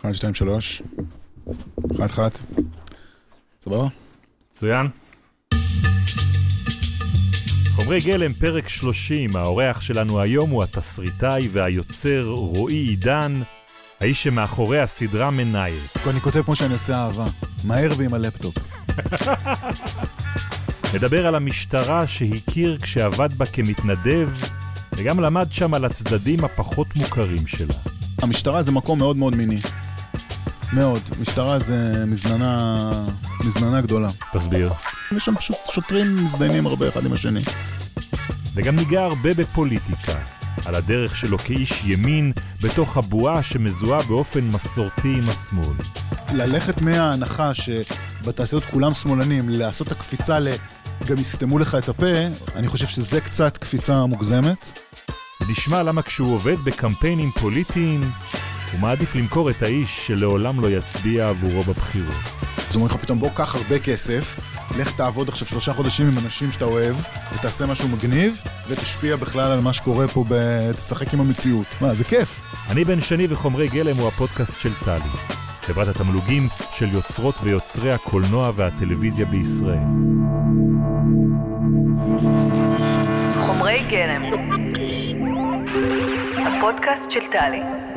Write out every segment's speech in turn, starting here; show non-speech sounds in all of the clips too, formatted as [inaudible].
אחד, שתיים, שלוש. אחת, אחת. סבבה? מצוין. חומרי גלם, פרק 30. האורח שלנו היום הוא התסריטאי והיוצר רועי עידן, האיש שמאחורי הסדרה מנייק. אני כותב כמו שאני עושה אהבה. מהר ועם הלפטופ. [laughs] נדבר על המשטרה שהכיר כשעבד בה כמתנדב, וגם למד שם על הצדדים הפחות מוכרים שלה. המשטרה זה מקום מאוד מאוד מיני. מאוד. משטרה זה מזננה, מזננה גדולה. תסביר. יש שם פשוט שוטרים מזדיינים הרבה אחד עם השני. וגם ניגע הרבה בפוליטיקה, על הדרך שלו כאיש ימין בתוך הבועה שמזוהה באופן מסורתי עם השמאל. ללכת מההנחה שבתעשיות כולם שמאלנים, לעשות את הקפיצה ל... גם יסתמו לך את הפה, אני חושב שזה קצת קפיצה מוגזמת. ונשמע למה כשהוא עובד בקמפיינים פוליטיים, הוא מעדיף למכור את האיש שלעולם לא יצביע עבורו בבחירות. אז אומרים לך פתאום בוא קח הרבה כסף, לך תעבוד עכשיו שלושה חודשים עם אנשים שאתה אוהב, ותעשה משהו מגניב, ותשפיע בכלל על מה שקורה פה, ב... תשחק עם המציאות. מה, זה כיף. אני בן שני וחומרי גלם הוא הפודקאסט של טלי, חברת התמלוגים של יוצרות ויוצרי הקולנוע והטלוויזיה בישראל. חומרי גלם, הפודקאסט של טלי.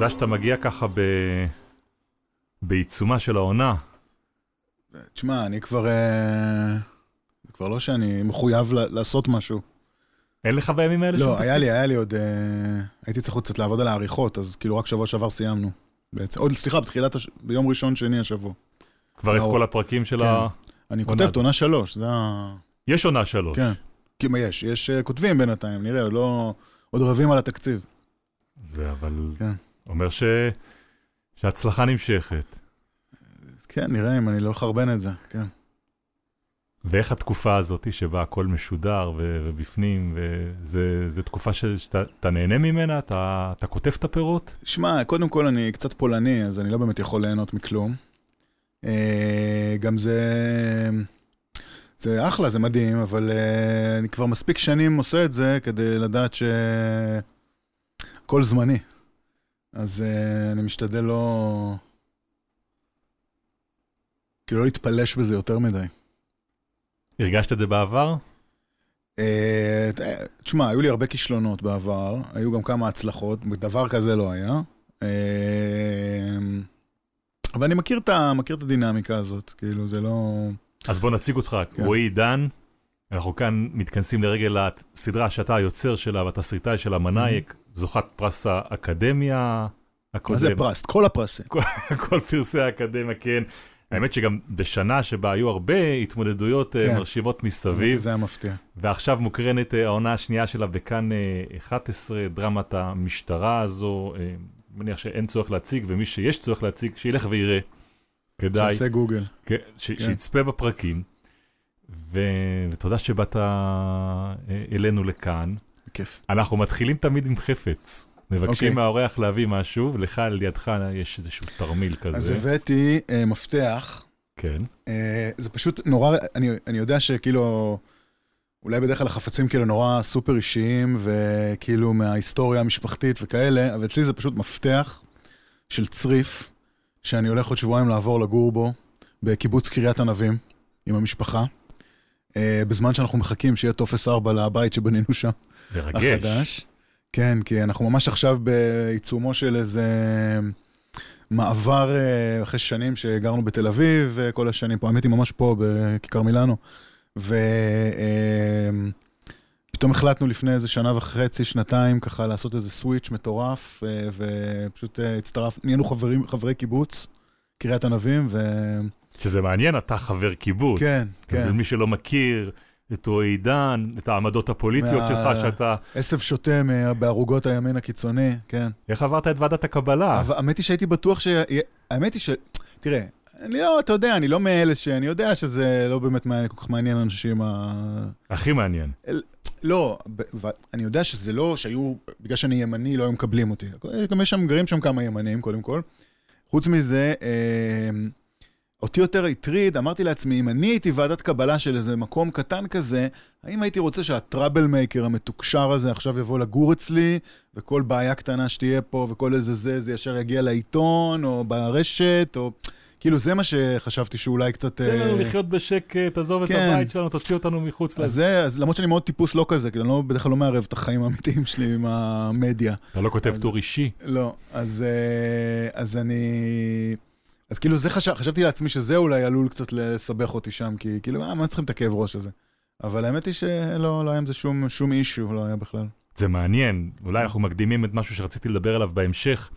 תודה שאתה מגיע ככה ב... בעיצומה של העונה. תשמע, אני כבר... אה, זה כבר לא שאני מחויב לעשות משהו. אין לך בימים האלה שום לא, תפקיד? היה לי, היה לי עוד... אה, הייתי צריך קצת לעבוד על העריכות, אז כאילו רק שבוע שעבר סיימנו. בעצם. עוד, סליחה, בתחילת, הש... ביום ראשון, שני השבוע. כבר את לא. כל הפרקים של כן. ה... אני כותב את. עונה שלוש, זה ה... יש עונה שלוש. כן. כי מה יש? יש אה, כותבים בינתיים, נראה, לא... עוד רבים על התקציב. זה אבל... כן. אומר ש... שההצלחה נמשכת. כן, נראה אם אני לא אחרבן את זה, כן. ואיך התקופה הזאת שבה הכל משודר ו- ובפנים, וזו תקופה ש- שאתה אתה נהנה ממנה? אתה, אתה כותב את הפירות? שמע, קודם כל אני קצת פולני, אז אני לא באמת יכול ליהנות מכלום. אה, גם זה... זה אחלה, זה מדהים, אבל אה, אני כבר מספיק שנים עושה את זה כדי לדעת שהכל זמני. אז אה, אני משתדל לא... כאילו לא להתפלש בזה יותר מדי. הרגשת את זה בעבר? אה, תשמע, היו לי הרבה כישלונות בעבר, היו גם כמה הצלחות, דבר כזה לא היה. אה, אבל אני מכיר את, מכיר את הדינמיקה הזאת, כאילו זה לא... אז בוא נציג אותך, כן. רועי עידן. אנחנו כאן מתכנסים לרגל הסדרה שאתה היוצר שלה והתסריטאי שלה, מנאייק, זוכת פרס האקדמיה הקודם. מה זה פרס? כל הפרסים. [laughs] כל פרסי האקדמיה, כן. האמת שגם בשנה שבה היו הרבה התמודדויות אה, כן. מרשימות מסביב, זה היה מפתיע. ועכשיו מוקרנת אה, העונה השנייה שלה בכאן אה, 11, דרמת המשטרה הזו. אה, אני מניח שאין צורך להציג, ומי שיש צורך להציג, שילך ויראה. כדאי, שעשה גוגל. כן, ש- כן. שיצפה בפרקים. ו... ותודה שבאת אה, אלינו לכאן. בכיף. אנחנו מתחילים תמיד עם חפץ. מבקשים אוקיי. מהאורח להביא משהו, ולך לידך יש איזשהו תרמיל כזה. אז הבאתי אה, מפתח, כן. אה, זה פשוט נורא, אני, אני יודע שכאילו, אולי בדרך כלל החפצים כאילו נורא סופר אישיים, וכאילו מההיסטוריה המשפחתית וכאלה, אבל אצלי זה פשוט מפתח של צריף, שאני הולך עוד שבועיים לעבור לגור בו, בקיבוץ קריית ענבים, עם המשפחה, בזמן שאנחנו מחכים שיהיה טופס 4 לבית שבנינו שם. מרגש. החדש. כן, כי אנחנו ממש עכשיו בעיצומו של איזה מעבר אה, אחרי שנים שגרנו בתל אביב, אה, כל השנים פה, האמת היא ממש פה בכיכר מילאנו. ופתאום החלטנו לפני איזה שנה וחצי, שנתיים, ככה לעשות איזה סוויץ' מטורף, אה, ופשוט אה, הצטרף, נהיינו חברים, חברי קיבוץ, קריית ענבים, וכן, שזה מעניין, אתה חבר קיבוץ. כן. ומי שלא מכיר את רועי עידן, את העמדות הפוליטיות מה- שלך, שאתה... עשב שוטה בערוגות הימין הקיצוני, כן. איך עברת את ועדת הקבלה? אבל האמת היא שהייתי בטוח ש... האמת היא ש... תראה, אני לא, אתה יודע, אני לא מאלה שאני יודע שזה לא באמת מעניין, כל כך מעניין אנשים ה... הכי מעניין. לא, ב- ו- אני יודע שזה לא שהיו, בגלל שאני ימני לא היו מקבלים אותי. גם יש שם, גרים שם כמה ימנים, קודם כל. חוץ מזה, אה, אותי יותר הטריד, אמרתי לעצמי, אם אני הייתי ועדת קבלה של איזה מקום קטן כזה, האם הייתי רוצה שהטראבל מייקר המתוקשר הזה עכשיו יבוא לגור אצלי, וכל בעיה קטנה שתהיה פה, וכל איזה זה, זה ישר יגיע לעיתון, או ברשת, או... כאילו, זה מה שחשבתי שאולי קצת... תן לנו אה, לחיות בשקט, עזוב את כן. הבית שלנו, תוציא אותנו מחוץ אז לזה. זה, אז למרות שאני מאוד טיפוס לא כזה, כאילו, אני לא, בדרך כלל לא מערב את החיים האמיתיים שלי עם המדיה. אתה לא כותב אז- טור אישי. לא, אז, אה, אז אני... אז כאילו זה חשב, חשבתי לעצמי שזה אולי עלול קצת לסבך אותי שם, כי כאילו, אה, מה צריכים את הכאב ראש הזה? אבל האמת היא שלא לא היה עם זה שום, שום אישו, לא היה בכלל. זה מעניין, אולי אנחנו מקדימים את משהו שרציתי לדבר עליו בהמשך,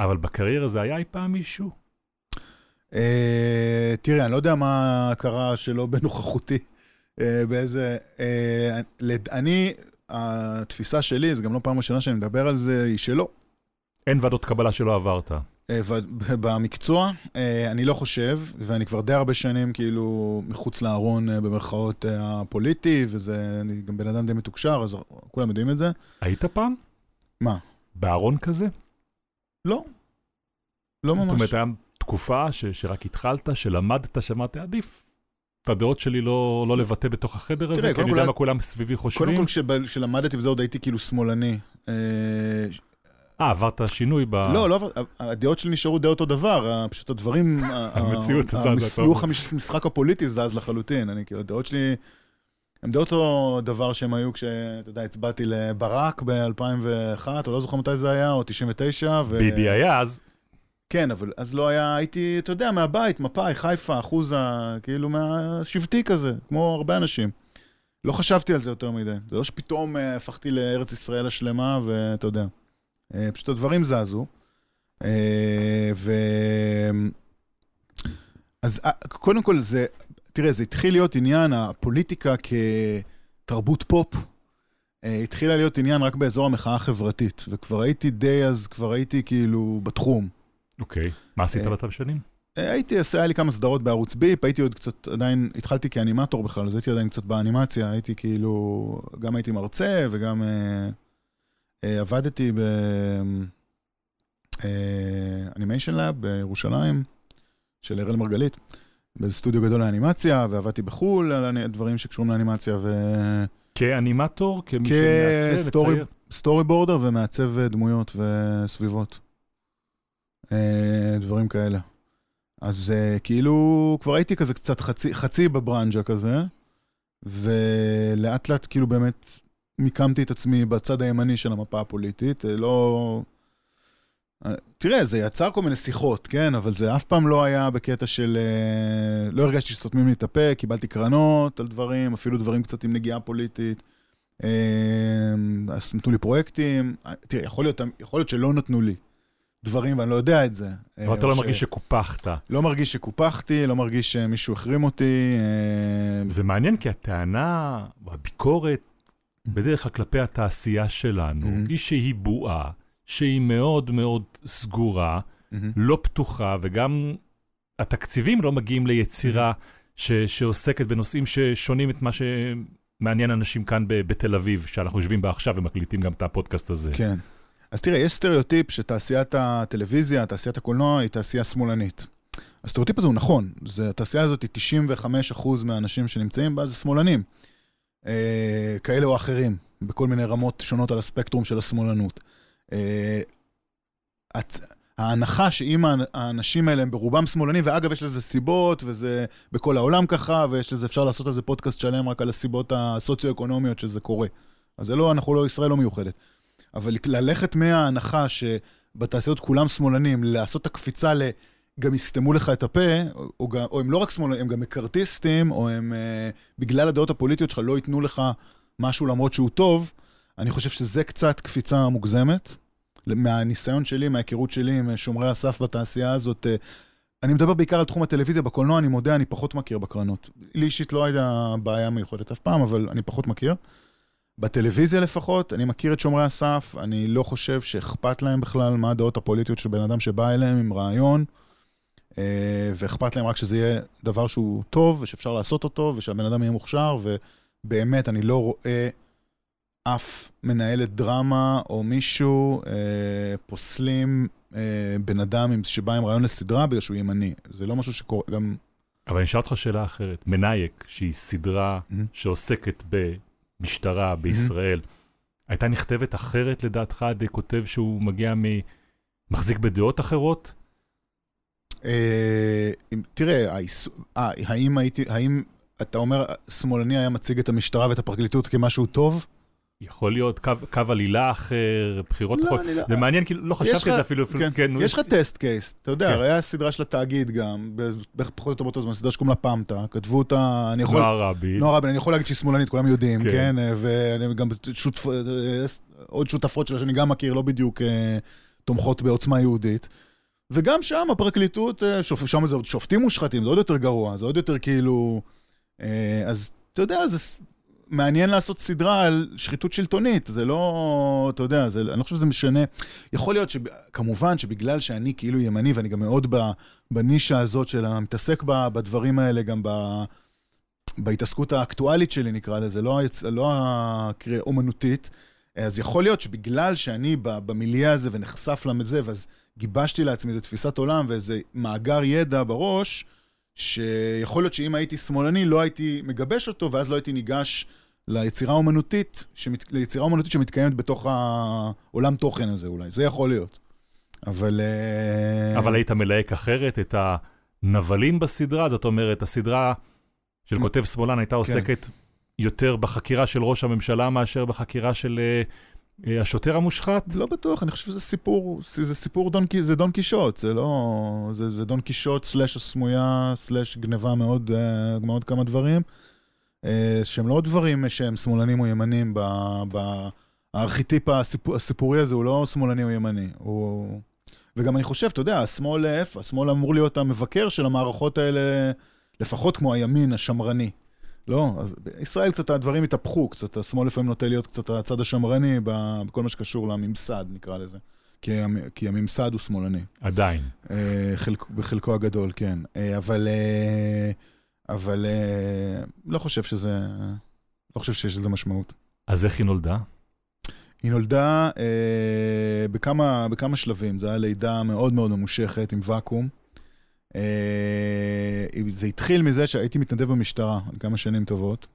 אבל בקריירה זה היה אי פעם מישהו? אה, תראה, אני לא יודע מה קרה שלא [laughs] בנוכחותי, אה, באיזה... אה, לד- אני, התפיסה שלי, זו גם לא פעם ראשונה שאני מדבר על זה, היא שלא. אין ועדות קבלה שלא עברת. אה, במקצוע, אה, אני לא חושב, ואני כבר די הרבה שנים כאילו מחוץ לארון אה, במרכאות הפוליטי, וזה, אני גם בן אדם די מתוקשר, אז כולם יודעים את זה. היית פעם? מה? בארון כזה? לא. לא זאת ממש. אומרת, היה תקופה ש, שרק התחלת, שלמדת, שאמרת, עדיף את הדעות שלי לא, לא לבטא בתוך החדר הזה, כי אני יודע מה כולם סביבי חושבים. קודם כל, כשלמדתי וזה עוד הייתי כאילו שמאלני. אה, עברת שינוי ב... לא, לא, אבל הדעות שלי נשארו די אותו דבר, פשוט הדברים, [laughs] המציאות זזה, טוב. לוח המשחק הפוליטי זז לחלוטין, אני כאילו, הדעות שלי, הם די אותו דבר שהם היו כשאתה יודע, הצבעתי לברק ב-2001, או לא זוכר מתי זה היה, או 99, ו... ביבי היה אז, כן, אבל אז לא היה, הייתי, אתה יודע, מהבית, מפאי, חיפה, אחוזה, כאילו מהשבטי כזה, כמו הרבה אנשים. לא חשבתי על זה יותר מדי. זה לא שפתאום אה, הפכתי לארץ ישראל השלמה, ואתה יודע. אה, פשוט הדברים זזו. אה, ו... אז אה, קודם כל זה, תראה, זה התחיל להיות עניין, הפוליטיקה כתרבות פופ, התחילה להיות עניין רק באזור המחאה החברתית, וכבר הייתי די אז, כבר הייתי כאילו בתחום. אוקיי. מה עשית באותם שנים? הייתי, היה לי כמה סדרות בערוץ ביפ, הייתי עוד קצת, עדיין, התחלתי כאנימטור בכלל, אז הייתי עדיין קצת באנימציה, הייתי כאילו, גם הייתי מרצה וגם עבדתי ב Animation Lab בירושלים, של אראל מרגלית, באיזה סטודיו גדול לאנימציה, ועבדתי בחו"ל על דברים שקשורים לאנימציה, כאנימטור, כמי כ story- שמעצב, מצייר? ו story boarder ומעצב אה, דמויות וסביבות. אה, דברים כאלה. אז אה, כאילו, כבר הייתי כזה קצת חצי, חצי בברנז'ה כזה, ולאט לאט כאילו באמת מיקמתי את עצמי בצד הימני של המפה הפוליטית, אה, לא... אה, תראה, זה יצר כל מיני שיחות, כן? אבל זה אף פעם לא היה בקטע של... אה, לא הרגשתי שסותמים לי את הפה, קיבלתי קרנות על דברים, אפילו דברים קצת עם נגיעה פוליטית. אז נתנו לי פרויקטים. אה, תראה, יכול להיות, יכול להיות שלא נתנו לי דברים ואני לא יודע את זה. אבל אתה לא ש- מרגיש שקופחת. לא מרגיש שקופחתי, לא מרגיש שמישהו החרים אותי. זה מעניין כי הטענה, הביקורת, בדרך כלל כלפי התעשייה שלנו, Mhm. היא שהיא בועה, שהיא מאוד מאוד סגורה, מהמם. לא פתוחה, וגם התקציבים לא מגיעים ליצירה ש, שעוסקת בנושאים ששונים את מה שמעניין אנשים כאן ב, בתל אביב, שאנחנו יושבים בה עכשיו ומקליטים גם את הפודקאסט הזה. כן. אז תראה, יש סטריאוטיפ שתעשיית הטלוויזיה, תעשיית הקולנוע, היא תעשייה שמאלנית. הסטריאוטיפ הזה הוא נכון, זה, התעשייה הזאת היא 95% מהאנשים שנמצאים בה זה שמאלנים. אה, כאלה או אחרים, בכל מיני רמות שונות על הספקטרום של השמאלנות. אה, את, ההנחה שאם האנ- האנשים האלה הם ברובם שמאלנים, ואגב, יש לזה סיבות, וזה בכל העולם ככה, ויש לזה, אפשר לעשות על זה פודקאסט שלם רק על הסיבות הסוציו-אקונומיות שזה קורה. אז זה לא, אנחנו לא, ישראל לא מיוחדת. אבל ללכת מההנחה שבתעשיות כולם שמאלנים, לעשות את הקפיצה ל... גם יסתמו לך את הפה, או, או, או הם לא רק שמאלנים, הם גם מקארתיסטים, או הם, אה, בגלל הדעות הפוליטיות שלך, לא ייתנו לך משהו למרות שהוא טוב, אני חושב שזה קצת קפיצה מוגזמת. מהניסיון שלי, מההיכרות שלי עם שומרי הסף בתעשייה הזאת, אה, אני מדבר בעיקר על תחום הטלוויזיה, בקולנוע אני מודה, אני פחות מכיר בקרנות. לי אישית לא הייתה בעיה מיוחדת אף פעם, אבל אני פחות מכיר. בטלוויזיה לפחות, אני מכיר את שומרי הסף, אני לא חושב שאכפת להם בכלל מה הדעות הפוליטיות של בן אדם שבא אליהם עם רעיון, ואכפת להם רק שזה יהיה דבר שהוא טוב, ושאפשר לעשות אותו, ושהבן אדם יהיה מוכשר, ובאמת, אני לא רואה אף מנהלת דרמה או מישהו אה, פוסלים אה, בן אדם שבא עם רעיון לסדרה בגלל שהוא ימני. זה לא משהו שקורה, גם... אבל אני אשאל אותך שאלה אחרת. מנאייק, שהיא סדרה Mhm. שעוסקת במשטרה בישראל, הייתה נכתבת אחרת לדעתך ידי כותב שהוא מגיע מ... מחזיק בדעות אחרות? אה, תראה, אה, האם הייתי, האם אתה אומר, שמאלני היה מציג את המשטרה ואת הפרקליטות כמשהו טוב? יכול להיות קו, קו עלילה אחר, בחירות אחרות. אני לא- זה מעניין, כאילו, לא יש חשבתי על זה אפילו, כן, כן, יש לך טסט קייס, אתה יודע, כן. היה סדרה של התאגיד גם, בערך פחות או יותר באותו זמן, סדרה שקוראים לה פמטה, כתבו אותה, אני יכול... נועה רבין. נועה רבין, אני יכול להגיד שהיא שמאלנית, כולם יודעים, כן. כן, אה, ואני גם שותפ... אה, עוד שותפות שלה שאני גם מכיר, לא בדיוק אה, תומכות בעוצמה יהודית. וגם שם הפרקליטות, אה, שופ... שם זה עוד שופטים מושחתים, זה עוד יותר גרוע, זה עוד יותר כאילו... אה, אז אתה יודע, זה מעניין לעשות סדרה על שחיתות שלטונית, זה לא, אתה יודע, זה, אני לא חושב שזה משנה. יכול להיות שכמובן שבגלל שאני כאילו ימני, ואני גם מאוד בנישה הזאת של המתעסק ב, בדברים האלה, גם ב... בהתעסקות האקטואלית שלי, נקרא לזה, לא, היצ... לא הקריאה אומנותית, אז יכול להיות שבגלל שאני במיליה הזה ונחשף לזה, ואז גיבשתי לעצמי איזו תפיסת עולם ואיזה מאגר ידע בראש, שיכול להיות שאם הייתי שמאלני, לא הייתי מגבש אותו, ואז לא הייתי ניגש ליצירה האומנותית, שמת... ליצירה אומנותית שמתקיימת בתוך העולם תוכן הזה אולי. זה יכול להיות. אבל... אה, אבל היית מלהק אחרת את הנבלים בסדרה, זאת אומרת, הסדרה של כותב שמאלן הייתה עוסקת יותר בחקירה של ראש הממשלה מאשר בחקירה של אה, השוטר המושחת? לא בטוח, אני חושב שזה סיפור, זה סיפור דון, זה דון קישוט, זה לא... זה, זה דון קישוט סלאש הסמויה, סלאש גניבה מאוד, אה, מאוד כמה דברים, אה, שהם לא דברים שהם שמאלנים או ימנים, ב, ב, הארכיטיפ הסיפור, הסיפורי הזה הוא לא שמאלני או ימני, הוא... וגם אני חושב, אתה יודע, השמאל? השמאל אמור להיות המבקר של המערכות האלה, לפחות כמו הימין השמרני. לא, אז בישראל קצת הדברים התהפכו, קצת השמאל לפעמים נוטה להיות קצת הצד השמרני בכל מה שקשור לממסד, נקרא לזה. כי, המ- כי הממסד הוא שמאלני, עדיין. אה, חלק, בחלקו הגדול, כן. אה, אבל, אה, אבל אה, לא חושב שזה, לא חושב שיש לזה משמעות. אז איך היא נולדה? היא נולדה אה, בכמה, בכמה שלבים, זו הייתה לידה מאוד מאוד ממושכת עם ואקום. אה, זה התחיל מזה שהייתי מתנדב במשטרה כמה שנים טובות.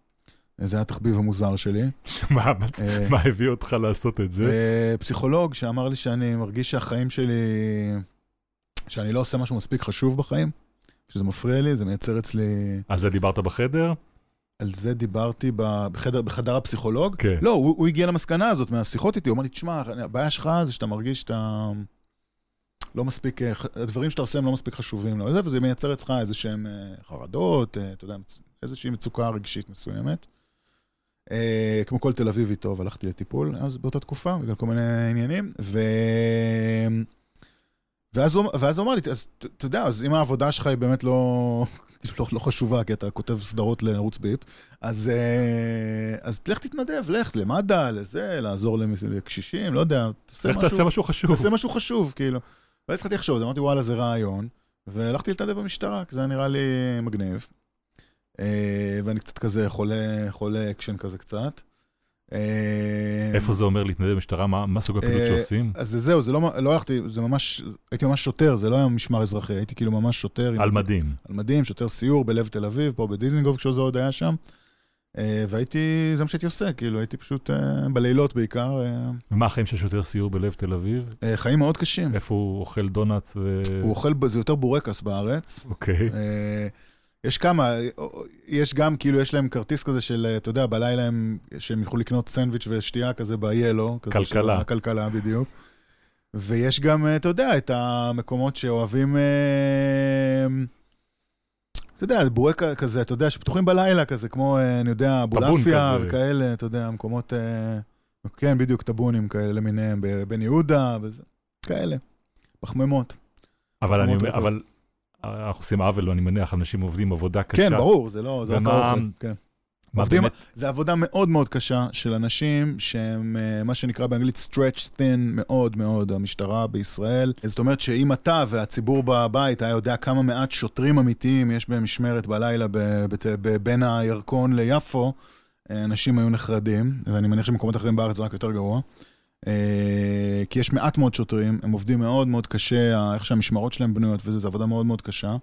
זה היה התחביב המוזר שלי. [laughs] מה אה, מה הביא אותך לעשות את זה? אה, פסיכולוג שאמר לי שאני מרגיש שהחיים שלי, שאני לא עושה משהו מספיק חשוב בחיים, שזה מפריע לי, זה מייצר אצלי... על זה דיברת בחדר? על זה דיברתי בחדר, בחדר הפסיכולוג. כן. לא, הוא, הוא הגיע למסקנה הזאת מהשיחות איתי, הוא אמר לי, תשמע, הבעיה שלך זה שאתה מרגיש שאתה לא מספיק, אה, הדברים שאתה עושה הם לא מספיק חשובים לו, וזה, וזה מייצר אצלך איזה שהם אה, חרדות, אה, אתה יודע, איזושהי מצוקה רגשית מסוימת. אה, כמו כל תל אביבי טוב, הלכתי לטיפול אז באותה תקופה, בגלל כל מיני עניינים, ו... ואז הוא, ואז הוא אמר לי, אז אתה יודע, אז אם העבודה שלך היא באמת לא, [laughs] לא, לא חשובה, כי אתה כותב סדרות לערוץ ביפ, אז, אז לך תתנדב, לך למד"א, לזה, לעזור לקשישים, לא יודע, תעשה משהו, תעשה משהו חשוב? תעשה משהו חשוב, כאילו. ואז התחלתי לחשוב, אז אמרתי, וואלה, זה רעיון, והלכתי להתנדב במשטרה, כי זה נראה לי מגניב. אה, ואני קצת כזה חולה, חולה אקשן כזה קצת. אה, איפה זה אומר להתנדב במשטרה? מה מה סוג הפעילות אה, שעושים? אז זה זהו, זה לא, לא הלכתי, זה ממש, הייתי ממש שוטר, זה לא היה משמר אזרחי, הייתי כאילו ממש שוטר. על מדים. על מדים, שוטר סיור בלב תל אביב, פה בדיזנגוף כשזה עוד היה שם. אה, והייתי, זה מה שהייתי עושה, כאילו, הייתי פשוט אה, בלילות בעיקר, אה, ומה החיים של שוטר סיור בלב תל אביב? חיים מאוד קשים. איפה הוא אוכל דונלדס ו... הוא אוכל, זה יותר בורקס בארץ. אוקיי. יש כמה, יש גם, כאילו, יש להם כרטיס כזה של, אתה יודע, בלילה הם, שהם יוכלו לקנות סנדוויץ' ושתייה כזה ב-Yellow. כזה של כלכלה. בדיוק. ויש גם, אתה יודע, את המקומות שאוהבים, אה, אתה יודע, בורקה כזה, אתה יודע, שפתוחים בלילה כזה, כמו, אה, אני יודע, אבולעפיה כזה. וכאלה, אתה יודע, מקומות, אה, כן, בדיוק, טאבונים כאלה למיניהם, בבן יהודה, וזה, כאלה, פחמימות. אבל אני אומר. אבל אנחנו עושים עוול, אני מניח, אנשים עובדים עבודה קשה. כן, ברור, זה לא, זה רק האוכל, כן. עובדים, באמת- זה עבודה מאוד מאוד קשה של אנשים שהם, אה, מה שנקרא באנגלית stretch thin מאוד מאוד, המשטרה בישראל. זאת אומרת שאם אתה והציבור בבית היה יודע כמה מעט שוטרים אמיתיים יש במשמרת בלילה בין הירקון ליפו, אה, אנשים היו נחרדים, ואני מניח שבמקומות אחרים בארץ זה רק יותר גרוע. אה, כי יש מעט מאוד שוטרים, הם עובדים מאוד מאוד קשה, איך שהמשמרות שלהם בנויות וזה, זו עבודה מאוד מאוד קשה.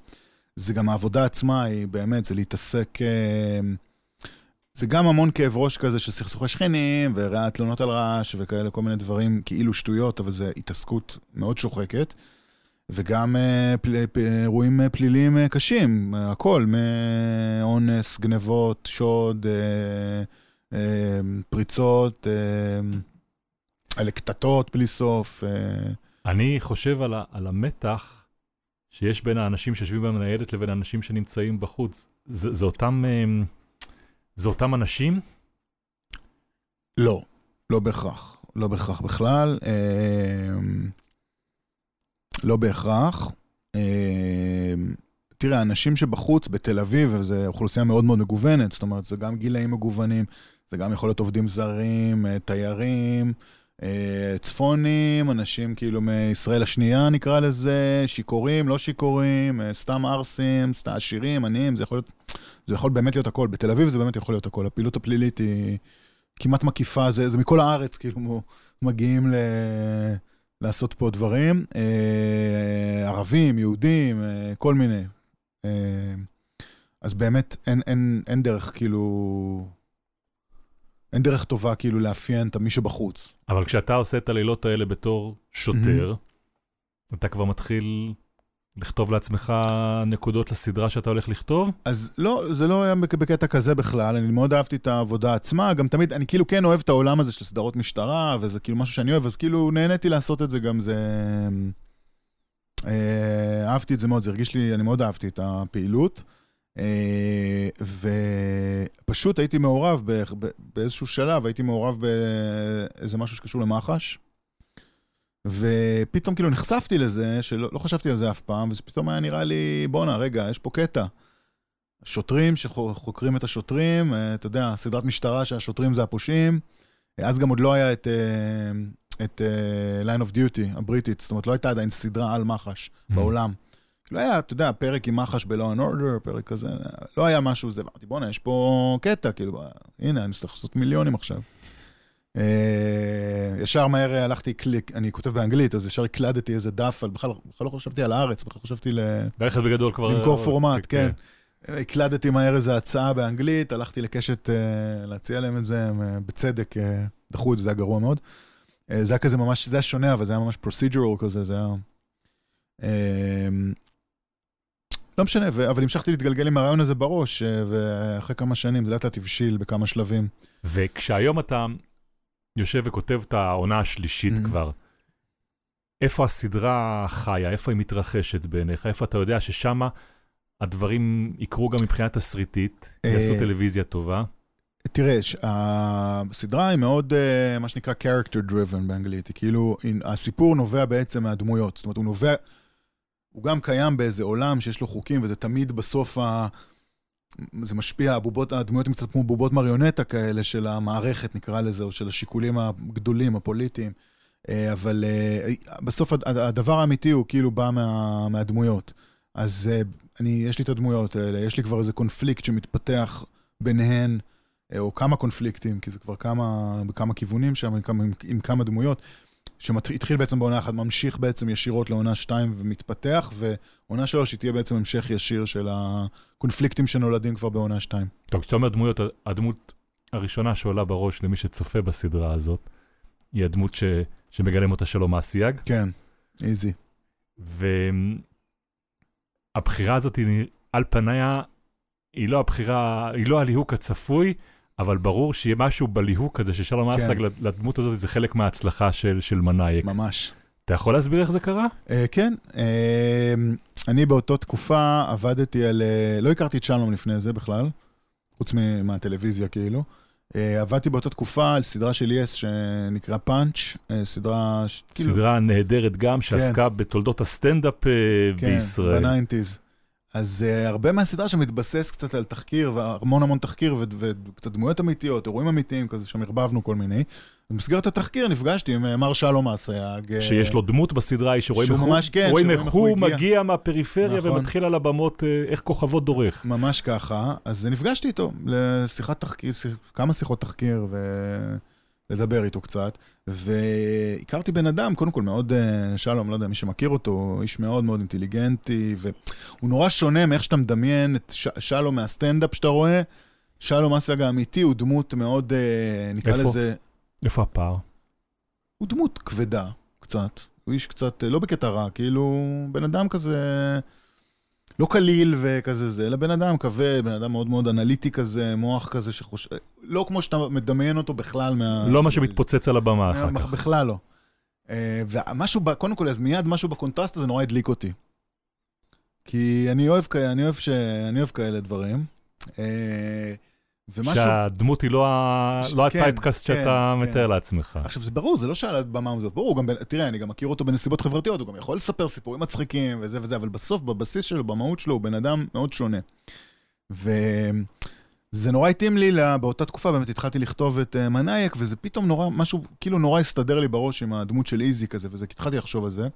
זה גם העבודה עצמה, היא באמת, זה להתעסק... אה, זה גם המון כאב ראש כזה של סכסוכי שכנים, ותלונות על רעש וכאלה, כל מיני דברים כאילו שטויות, אבל זו התעסקות מאוד שוחקת. וגם פל... אירועים פליליים קשים, הכל, מאונס, גנבות, שוד, פריצות, על קטטות בלי סוף. אני חושב על, ה... על המתח שיש בין האנשים שיושבים במניידת לבין האנשים שנמצאים בחוץ. זה, זה אותם... זה אותם אנשים? לא, לא בהכרח. לא בהכרח בכלל. אה, לא בהכרח. אה, תראה, האנשים שבחוץ, בתל אביב, זו אוכלוסייה מאוד מאוד מגוונת, זאת אומרת, זה גם גילאים מגוונים, זה גם יכול להיות עובדים זרים, אה, תיירים, צפונים, אנשים כאילו מישראל השנייה נקרא לזה, שיכורים, לא שיכורים, סתם ערסים, סתם עשירים, עניים, זה יכול להיות... זה יכול באמת להיות הכל. בתל אביב זה באמת יכול להיות הכל. הפעילות הפלילית היא כמעט מקיפה, זה, זה מכל הארץ, כאילו, מגיעים ל... לעשות פה דברים. אה, ערבים, יהודים, אה, כל מיני. אה, אז באמת אין, אין, אין דרך, כאילו... אין דרך טובה כאילו לאפיין את מי שבחוץ. אבל כשאתה עושה את הלילות האלה בתור שוטר, mm-hmm. אתה כבר מתחיל לכתוב לעצמך נקודות לסדרה שאתה הולך לכתוב? אז לא, זה לא היה בקטע כזה בכלל, אני מאוד אהבתי את העבודה עצמה, גם תמיד, אני כאילו כן אוהב את העולם הזה של סדרות משטרה, וזה כאילו משהו שאני אוהב, אז כאילו נהניתי לעשות את זה גם, זה... אה, אהבתי את זה מאוד, זה הרגיש לי, אני מאוד אהבתי את הפעילות. אה, ופשוט הייתי מעורב באיזשהו שלב, הייתי מעורב באיזה משהו שקשור למח"ש. ופתאום כאילו נחשפתי לזה, שלא לא חשבתי על זה אף פעם, וזה פתאום היה נראה לי, בואנה, רגע, יש פה קטע. שוטרים שחוקרים את השוטרים, אה, אתה יודע, סדרת משטרה שהשוטרים זה הפושעים. אז גם עוד לא היה את, אה, את uh, line of duty הבריטית, זאת אומרת, לא הייתה עדיין סדרה על מח"ש mm-hmm. בעולם. כאילו היה, אתה יודע, פרק עם מח"ש ב-law and order, פרק כזה, לא היה משהו, זה, אמרתי, בואנה, יש פה קטע, כאילו, הנה, אני צריך לעשות מיליונים עכשיו. אה, ישר מהר הלכתי, אני כותב באנגלית, אז ישר הקלדתי איזה דף, בכלל לא חשבתי על הארץ, בכלל חשבתי. למכור פורמט, כן. כן. הקלדתי מהר איזה הצעה באנגלית, הלכתי לקשת אה, להציע להם את זה, הם בצדק דחו את זה, זה היה גרוע מאוד. זה היה כזה ממש, זה היה שונה, אבל זה היה ממש procedural כזה, זה היה... לא משנה, אבל המשכתי להתגלגל עם הרעיון הזה בראש, ואחרי כמה שנים זה לאט לאט הבשיל בכמה שלבים. וכשהיום אתה יושב וכותב את העונה השלישית mm-hmm. כבר. איפה הסדרה חיה, איפה היא מתרחשת בעיניך, איפה אתה יודע ששם הדברים יקרו גם מבחינה תסריטית, יעשו אה, טלוויזיה טובה? תראה, הסדרה היא מאוד, אה, מה שנקרא character driven באנגלית, היא כאילו, הסיפור נובע בעצם מהדמויות, זאת אומרת, הוא נובע, הוא גם קיים באיזה עולם שיש לו חוקים, וזה תמיד בסוף ה... זה משפיע, הבובות, הדמויות הן קצת כמו בובות מריונטה כאלה של המערכת, נקרא לזה, או של השיקולים הגדולים, הפוליטיים. אה, אבל אה, בסוף הדבר האמיתי הוא כאילו בא מה, מהדמויות. אז אה, אני, יש לי את הדמויות האלה, יש לי כבר איזה קונפליקט שמתפתח ביניהן, או כמה קונפליקטים, כי זה כבר כמה, בכמה כיוונים שם, עם עם, עם כמה דמויות. שהתחיל בעצם בעונה אחת, ממשיך בעצם ישירות לעונה שתיים ומתפתח, ועונה שלוש היא תהיה בעצם המשך ישיר של הקונפליקטים שנולדים כבר בעונה שתיים. טוב, כשאתה אומר דמויות, הדמות הראשונה שעולה בראש למי שצופה בסדרה הזאת, היא הדמות ש... שמגלם אותה שלום אסיאג. כן, איזי. והבחירה הזאת, היא, על פניה, היא לא הבחירה, היא לא הליהוק הצפוי, אבל ברור שיהיה משהו בליהוק הזה ששלום כן. אסייג לדמות הזאת, זה חלק מההצלחה של, של מנאייק. ממש. אתה יכול להסביר איך זה קרה? אה, כן. אה, אני באותה תקופה עבדתי על... אה, לא הכרתי את שלום לפני זה בכלל, חוץ מהטלוויזיה כאילו. אה, עבדתי באותה תקופה על סדרה של יס שנקרא פאנץ', אה, סדרה... ש... כאילו- סדרה כאילו... נהדרת גם, שעסקה כן. בתולדות הסטנדאפ אה, כן, בישראל. כן, ב nineties. אז uh, הרבה מהסדרה שם מתבסס קצת על תחקיר, והמון המון תחקיר, וקצת דמויות אמיתיות, אירועים אמיתיים, כזה שם ערבבנו כל מיני. במסגרת התחקיר נפגשתי עם אה, מר שלום אסייג. אה, שיש לו דמות בסדרה ההיא, שרואים איך, ממש, כן, רואים איך הוא מגיע, מהפריפריה נכון. ומתחיל על הבמות, איך כוכבות דורך. ממש ככה, אז נפגשתי איתו לשיחת תחקיר, כמה שיחות תחקיר, לדבר איתו קצת, והכרתי בן אדם, קודם כל מאוד, אה, שלום, לא יודע, מי שמכיר אותו, איש מאוד מאוד אינטליגנטי, והוא נורא שונה מאיך שאתה מדמיין את ש... שלום מהסטנדאפ שאתה רואה. שלום אסייג האמיתי הוא דמות מאוד, אה, נקרא איפה? לזה, איפה הפער? הוא דמות כבדה קצת. הוא איש קצת, אה, לא בקטע רע, כאילו, בן אדם כזה, לא קליל וכזה זה, אלא בן אדם כבד, בן אדם מאוד מאוד אנליטי כזה, מוח כזה שחושב, לא כמו שאתה מדמיין אותו בכלל מה... לא מה שמתפוצץ על הבמה אחר כך. בכלל לא. אה, ומשהו, קודם כל, אז מיד משהו בקונטרסט הזה נורא הדליק אותי. כי אני אוהב, אני אוהב, ש... אני אוהב כאלה דברים. אה, ומשהו... שהדמות היא לא ה- ש- לא כן, הטייפקאסט כן, שאתה כן. מתאר לעצמך. עכשיו, זה ברור, זה לא שעל הבמה הזאת, ברור, גם, תראה, אני גם מכיר אותו בנסיבות חברתיות, הוא גם יכול לספר סיפורים מצחיקים וזה וזה, אבל בסוף, בבסיס שלו, במהות שלו, הוא בן אדם מאוד שונה. וזה נורא התאים לי, לה- באותה תקופה באמת התחלתי לכתוב את uh, מנאייק, וזה פתאום נורא, משהו, כאילו נורא הסתדר לי בראש עם הדמות של איזי כזה, וזה, התחלתי לחשוב על זה.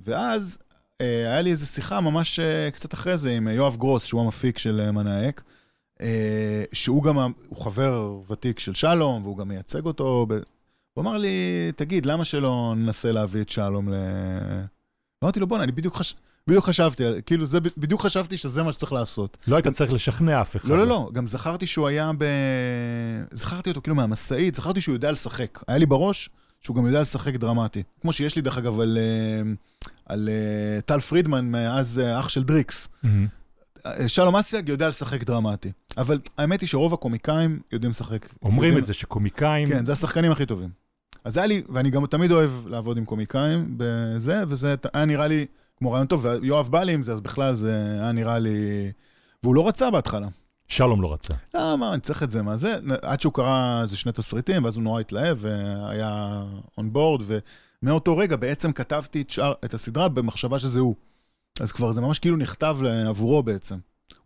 ואז uh, היה לי איזו שיחה ממש uh, קצת אחרי זה עם uh, יואב גרוס, שהוא המפיק של uh, מנאייק. אה, שהוא גם, הוא חבר ותיק של שלום, והוא גם מייצג אותו. ב... הוא אמר לי, תגיד, למה שלא ננסה להביא את שלום ל... אמרתי לו, בוא'נה, אני בדיוק, חש... בדיוק חשבתי, על- כאילו, זה, בדיוק חשבתי שזה מה שצריך לעשות. לא היית צריך לשכנע אף אחד. לא, לא, לא, גם זכרתי שהוא היה ב... זכרתי אותו כאילו מהמשאית, זכרתי שהוא יודע לשחק. היה לי בראש שהוא גם יודע לשחק דרמטי. כמו שיש לי, דרך אגב, על, אה, על אה, טל פרידמן, מאז אח של דריקס. מהמם. שלום אסיאג יודע לשחק דרמטי. אבל האמת היא שרוב הקומיקאים יודעים לשחק. אומרים יודעים- את זה שקומיקאים, כן, זה השחקנים הכי טובים. אז היה לי, ואני גם תמיד אוהב לעבוד עם קומיקאים בזה, וזה היה נראה לי כמו רעיון טוב, ויואב בא לי עם זה, אז בכלל זה היה נראה לי... והוא לא רצה בהתחלה. שלום לא רצה. לא, מה, אני צריך את זה, מה זה? עד שהוא קרא איזה שני תסריטים, ואז הוא נורא התלהב, והיה און בורד, ומאותו רגע בעצם כתבתי את, שאר, את הסדרה במחשבה שזה הוא. אז כבר זה ממש כאילו נכתב עבורו בעצם.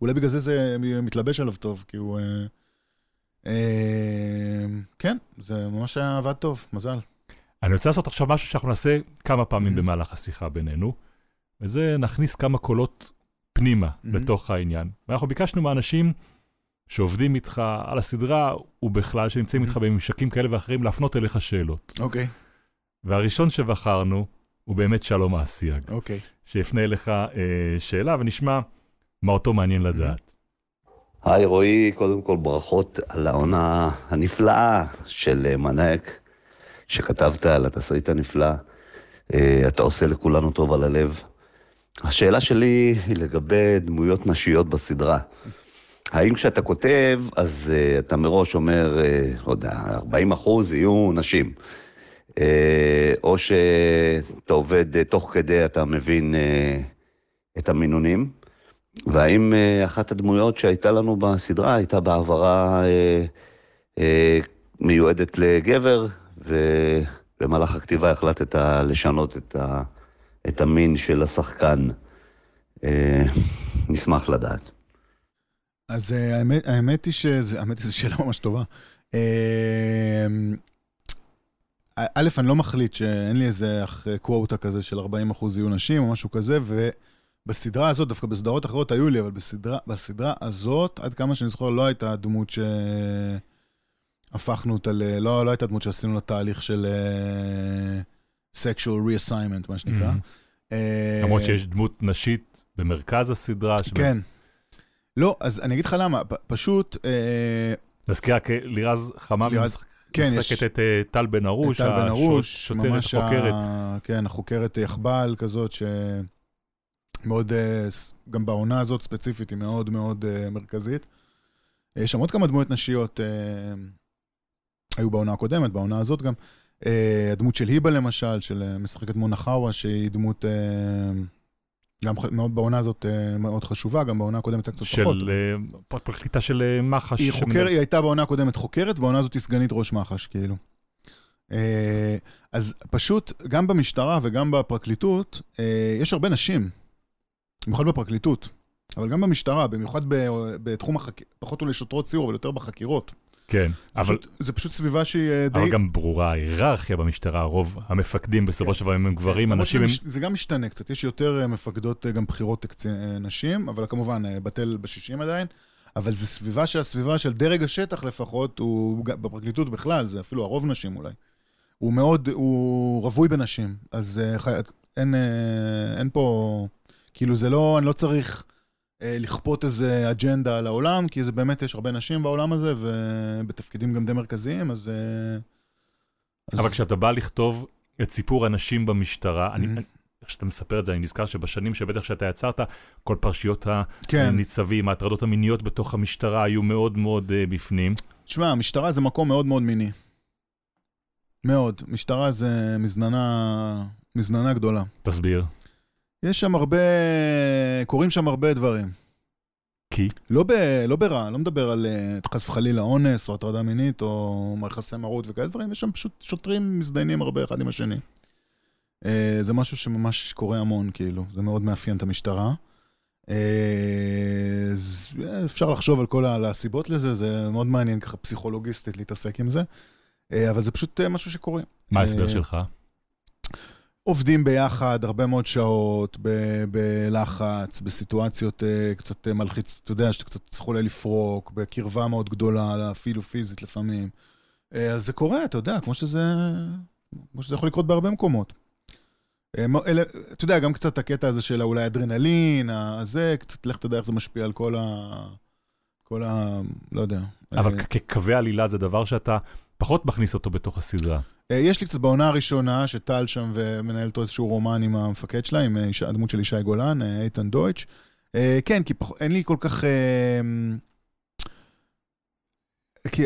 אולי בגלל זה זה מתלבש עליו טוב, כי הוא... אה, אה, כן, זה ממש עבד טוב, מזל. אני רוצה לעשות עכשיו משהו שאנחנו נעשה כמה פעמים Mhm. במהלך השיחה בינינו, וזה נכניס כמה קולות פנימה Mhm. בתוך העניין. ואנחנו ביקשנו מאנשים שעובדים איתך על הסדרה, ובכלל שנמצאים Mhm. איתך בממשקים כאלה ואחרים, להפנות אליך שאלות. אוקיי, והראשון שבחרנו הוא באמת שלום אסיאג, אוקיי. שיפנה אליך אה, שאלה ונשמע מה אותו מעניין לדעת. היי רועי, קודם כל ברכות על העונה הנפלאה של אה, מנהק, שכתבת על התסריט הנפלא. אה, אתה עושה לכולנו טוב על הלב. השאלה שלי היא לגבי דמויות נשיות בסדרה. האם כשאתה כותב, אז uh, אתה מראש אומר, uh, לא יודע, 40 אחוז יהיו נשים. Uh, או שאתה עובד, uh, תוך כדי אתה מבין uh, את המינונים. והאם אחת הדמויות שהייתה לנו בסדרה הייתה בהעברה uh, מיועדת לגבר, ובמהלך הכתיבה החלטת לשנות את, ה, את המין של השחקן. נשמח לדעת. אז אה, האמת, האמת היא שזו שאלה ממש טובה. אה, א', אני לא מחליט שאין לי איזה קוואטה כזה של 40 אחוז יהיו נשים או משהו כזה, ובסדרה הזאת, דווקא בסדרות אחרות היו לי, אבל בסדרה, בסדרה הזאת, עד כמה שאני זוכר, לא הייתה דמות שהפכנו אותה ל... לא, לא הייתה דמות שעשינו לה תהליך של אה, sexual reassignment, מה שנקרא. Mhm. אה, למרות שיש דמות נשית במרכז הסדרה. שבאמת- כן. לא, אז אני אגיד לך למה, פ- פשוט... אה, נזכיר רק, אה, לירז חממי לירז- כן, יש- משחקת את אה, טל בן ארוש, טל בן ארוש, השוטרת החוקרת. ה... כן, החוקרת יחב"ל כזאת, שמאוד, אה, גם בעונה הזאת ספציפית, היא מאוד מאוד אה, מרכזית. יש שם עוד כמה דמויות נשיות, היו בעונה הקודמת, בעונה הזאת גם. הדמות של היבה למשל, של משחקת מונה חאווה, שהיא דמות גם מאוד בעונה הזאת אה, מאוד חשובה, גם בעונה הקודמת הייתה קצת פחות. של אה, פרקליטה של אה, מח"ש. היא חוקרת, היא הייתה בעונה הקודמת חוקרת, בעונה הזאת היא סגנית ראש מח"ש, כאילו. אז פשוט, גם במשטרה וגם בפרקליטות, יש הרבה נשים, במיוחד בפרקליטות, אבל גם במשטרה, במיוחד בתחום החקירות, פחות אולי שוטרות סיור, אבל יותר בחקירות. כן, זה, אבל פשוט, זה פשוט סביבה שהיא אה, די... אבל גם ברורה ההיררכיה במשטרה, רוב המפקדים בסופו של דבר הם גברים, למרות אנשים שזה הם... זה גם משתנה קצת, יש יותר אה, מפקדות אה, גם אה, נשים, אבל כמובן, בטל בשישים עדיין. אבל זו סביבה שהסביבה של דרג השטח לפחות, הוא בפרקליטות בכלל, זה אפילו הרוב נשים אולי. הוא מאוד, הוא רווי בנשים, אז חי- אין, אין פה, כאילו זה לא, אני לא צריך לכפות איזה אג'נדה על העולם, כי זה באמת, יש הרבה נשים בעולם הזה, ובתפקידים גם די מרכזיים, אז... אה, אז- אבל כשאתה בא לכתוב את סיפור הנשים במשטרה, אני... איך שאתה מספר את זה, אני נזכר שבשנים שבטח שאתה יצרת, כל פרשיות כן, הניצבים, ההטרדות המיניות בתוך המשטרה היו מאוד מאוד אה, בפנים. תשמע, המשטרה זה מקום מאוד מאוד מיני. מאוד. משטרה זה מזננה, מזננה גדולה. תסביר. יש שם הרבה, קורים שם הרבה דברים. כי? לא, ב, לא ברע, לא מדבר על אה, חס וחלילה אונס או הטרדה מינית או יחסי מרות וכאלה דברים, יש שם פשוט שוטרים מזדיינים הרבה אחד עם השני. אה, זה משהו שממש קורה המון, כאילו, זה מאוד מאפיין את המשטרה. אה, אפשר לחשוב על כל הסיבות לזה, זה מאוד מעניין ככה פסיכולוגיסטית להתעסק עם זה, אה, אבל זה פשוט אה, משהו שקורה. מה ההסבר אה, שלך? עובדים ביחד הרבה מאוד שעות, ב- בלחץ, בסיטואציות אה, קצת אה, מלחיץ, אתה יודע, שאתה קצת צריך אולי לפרוק, בקרבה מאוד גדולה, אפילו פיזית לפעמים. אה, אז זה קורה, אתה יודע, כמו שזה, כמו שזה יכול לקרות בהרבה מקומות. אלה, אתה יודע, גם קצת הקטע הזה של אולי אדרנלין, הזה, קצת לך תדע איך זה משפיע על כל ה... כל ה... לא יודע. אבל כ- כקווי עלילה זה דבר שאתה פחות מכניס אותו בתוך הסדרה. אה, יש לי קצת בעונה הראשונה, שטל שם ומנהל אותו איזשהו רומן עם המפקד שלה, עם אה, הדמות של ישי גולן, אה, איתן דויטש. כן, כי פח... אין לי כל כך... אה, כי,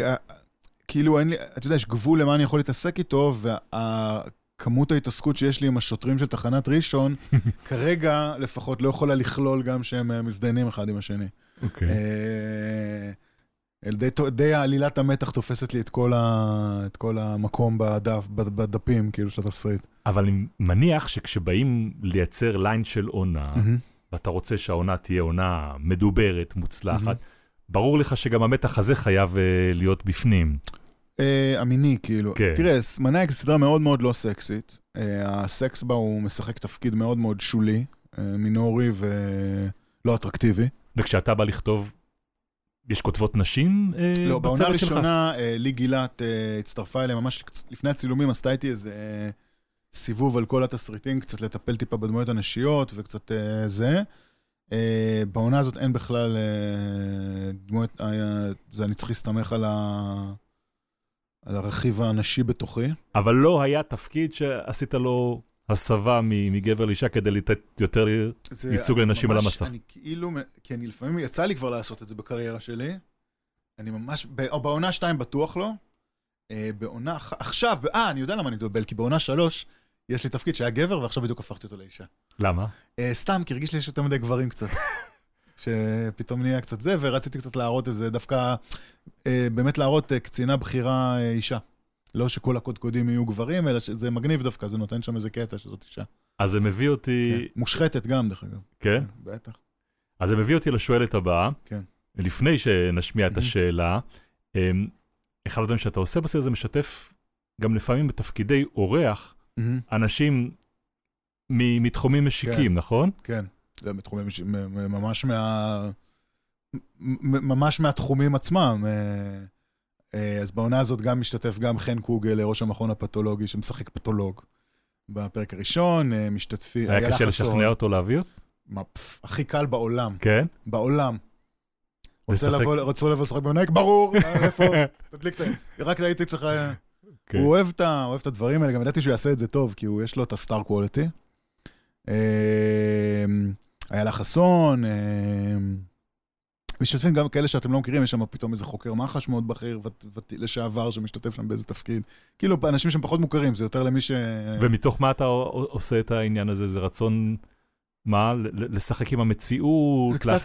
כאילו, אין לי, אתה יודע, יש גבול למה אני יכול להתעסק איתו, והכמות ההתעסקות שיש לי עם השוטרים של תחנת ראשון, [laughs] כרגע לפחות לא יכולה לכלול גם שהם מזדיינים אחד עם השני. אוקיי. אה, די, די עלילת המתח תופסת לי את כל, ה, את כל המקום בדף, בד- בדפים, כאילו, של התסריט. אבל אני מניח שכשבאים לייצר ליין של עונה, מהמם. ואתה רוצה שהעונה תהיה עונה מדוברת, מוצלחת, מהמם. ברור לך שגם המתח הזה חייב אה, להיות בפנים. אה, המיני, כאילו. כן. תראה, מנאייק זו סדרה מאוד מאוד לא סקסית. אה, הסקס בה הוא משחק תפקיד מאוד מאוד שולי, אה, מינורי ולא אטרקטיבי. וכשאתה בא לכתוב, יש כותבות נשים אה, לא, בעונה בצוות שלך? הראשונה אה, לי גילת אה, הצטרפה אליהם ממש לפני הצילומים, עשתה איתי איזה סיבוב על כל התסריטים, קצת לטפל טיפה בדמויות הנשיות וקצת זה. בעונה הזאת אין בכלל דמויות, זה אני צריך להסתמך על, ה, על הרכיב הנשי בתוכי. אבל לא היה תפקיד שעשית לו הסבה מגבר לאישה כדי לתת יותר... ייצוג לנשים על המסך. אני כאילו, כי אני לפעמים, יצא לי כבר לעשות את זה בקריירה שלי. אני ממש, או בעונה 2 בטוח לא. אה, בעונה, עכשיו, אה, אני יודע למה אני מתבלבל, כי בעונה 3 יש לי תפקיד שהיה גבר ועכשיו בדיוק הפכתי אותו לאישה. למה? אה, סתם, כי הרגיש לי שיש יותר מדי גברים קצת. [laughs] שפתאום נהיה קצת זה, ורציתי קצת להראות איזה, דווקא, אה, באמת להראות קצינה בכירה אישה. לא שכל הקודקודים יהיו גברים, אלא שזה מגניב דווקא, זה נותן שם איזה קטע שזאת אישה. אז זה מביא אותי... כן. מושחתת גם, דרך אגב. כן? בטח. אז זה מביא אותי לשואלת הבאה. כן. לפני שנשמיע את. השאלה, אמ, אחד הדברים שאתה עושה בסרט הזה משתף גם לפעמים בתפקידי אורח. אנשים מתחומים משיקים, נכון? כן, זה מתחומים, ש- מ- מ- ממש מה... ממש מהתחומים עצמם. אה, אה, אז בעונה הזאת גם משתתף גם חן קוגל, ראש המכון הפתולוגי, שמשחק פתולוג. בפרק הראשון, אה, משתתפים... היה קשה. לשכנע אותו להביא אותו? מה, הכי קל בעולם, כן? בעולם. רוצה לבוא, רוצה לבוא לשחק במנהיג? ברור, אה, איפה? [laughs] תדליק את ה... רק הייתי צריך... אה, כן. הוא אוהב את, אוהב את הדברים האלה, גם ידעתי שהוא יעשה את זה טוב, כי הוא, יש לו את הסטאר קוולטי. איילה חסון, אה, משתתפים גם כאלה שאתם לא מכירים, יש שם פתאום איזה חוקר מח"ש מאוד בכיר, ות, ות, לשעבר, שמשתתף שם באיזה תפקיד. כאילו, אנשים שהם פחות מוכרים, זה יותר למי ש... ומתוך מה אתה עושה את העניין הזה? זה רצון, מה? לשחק עם המציאות? זה קצת-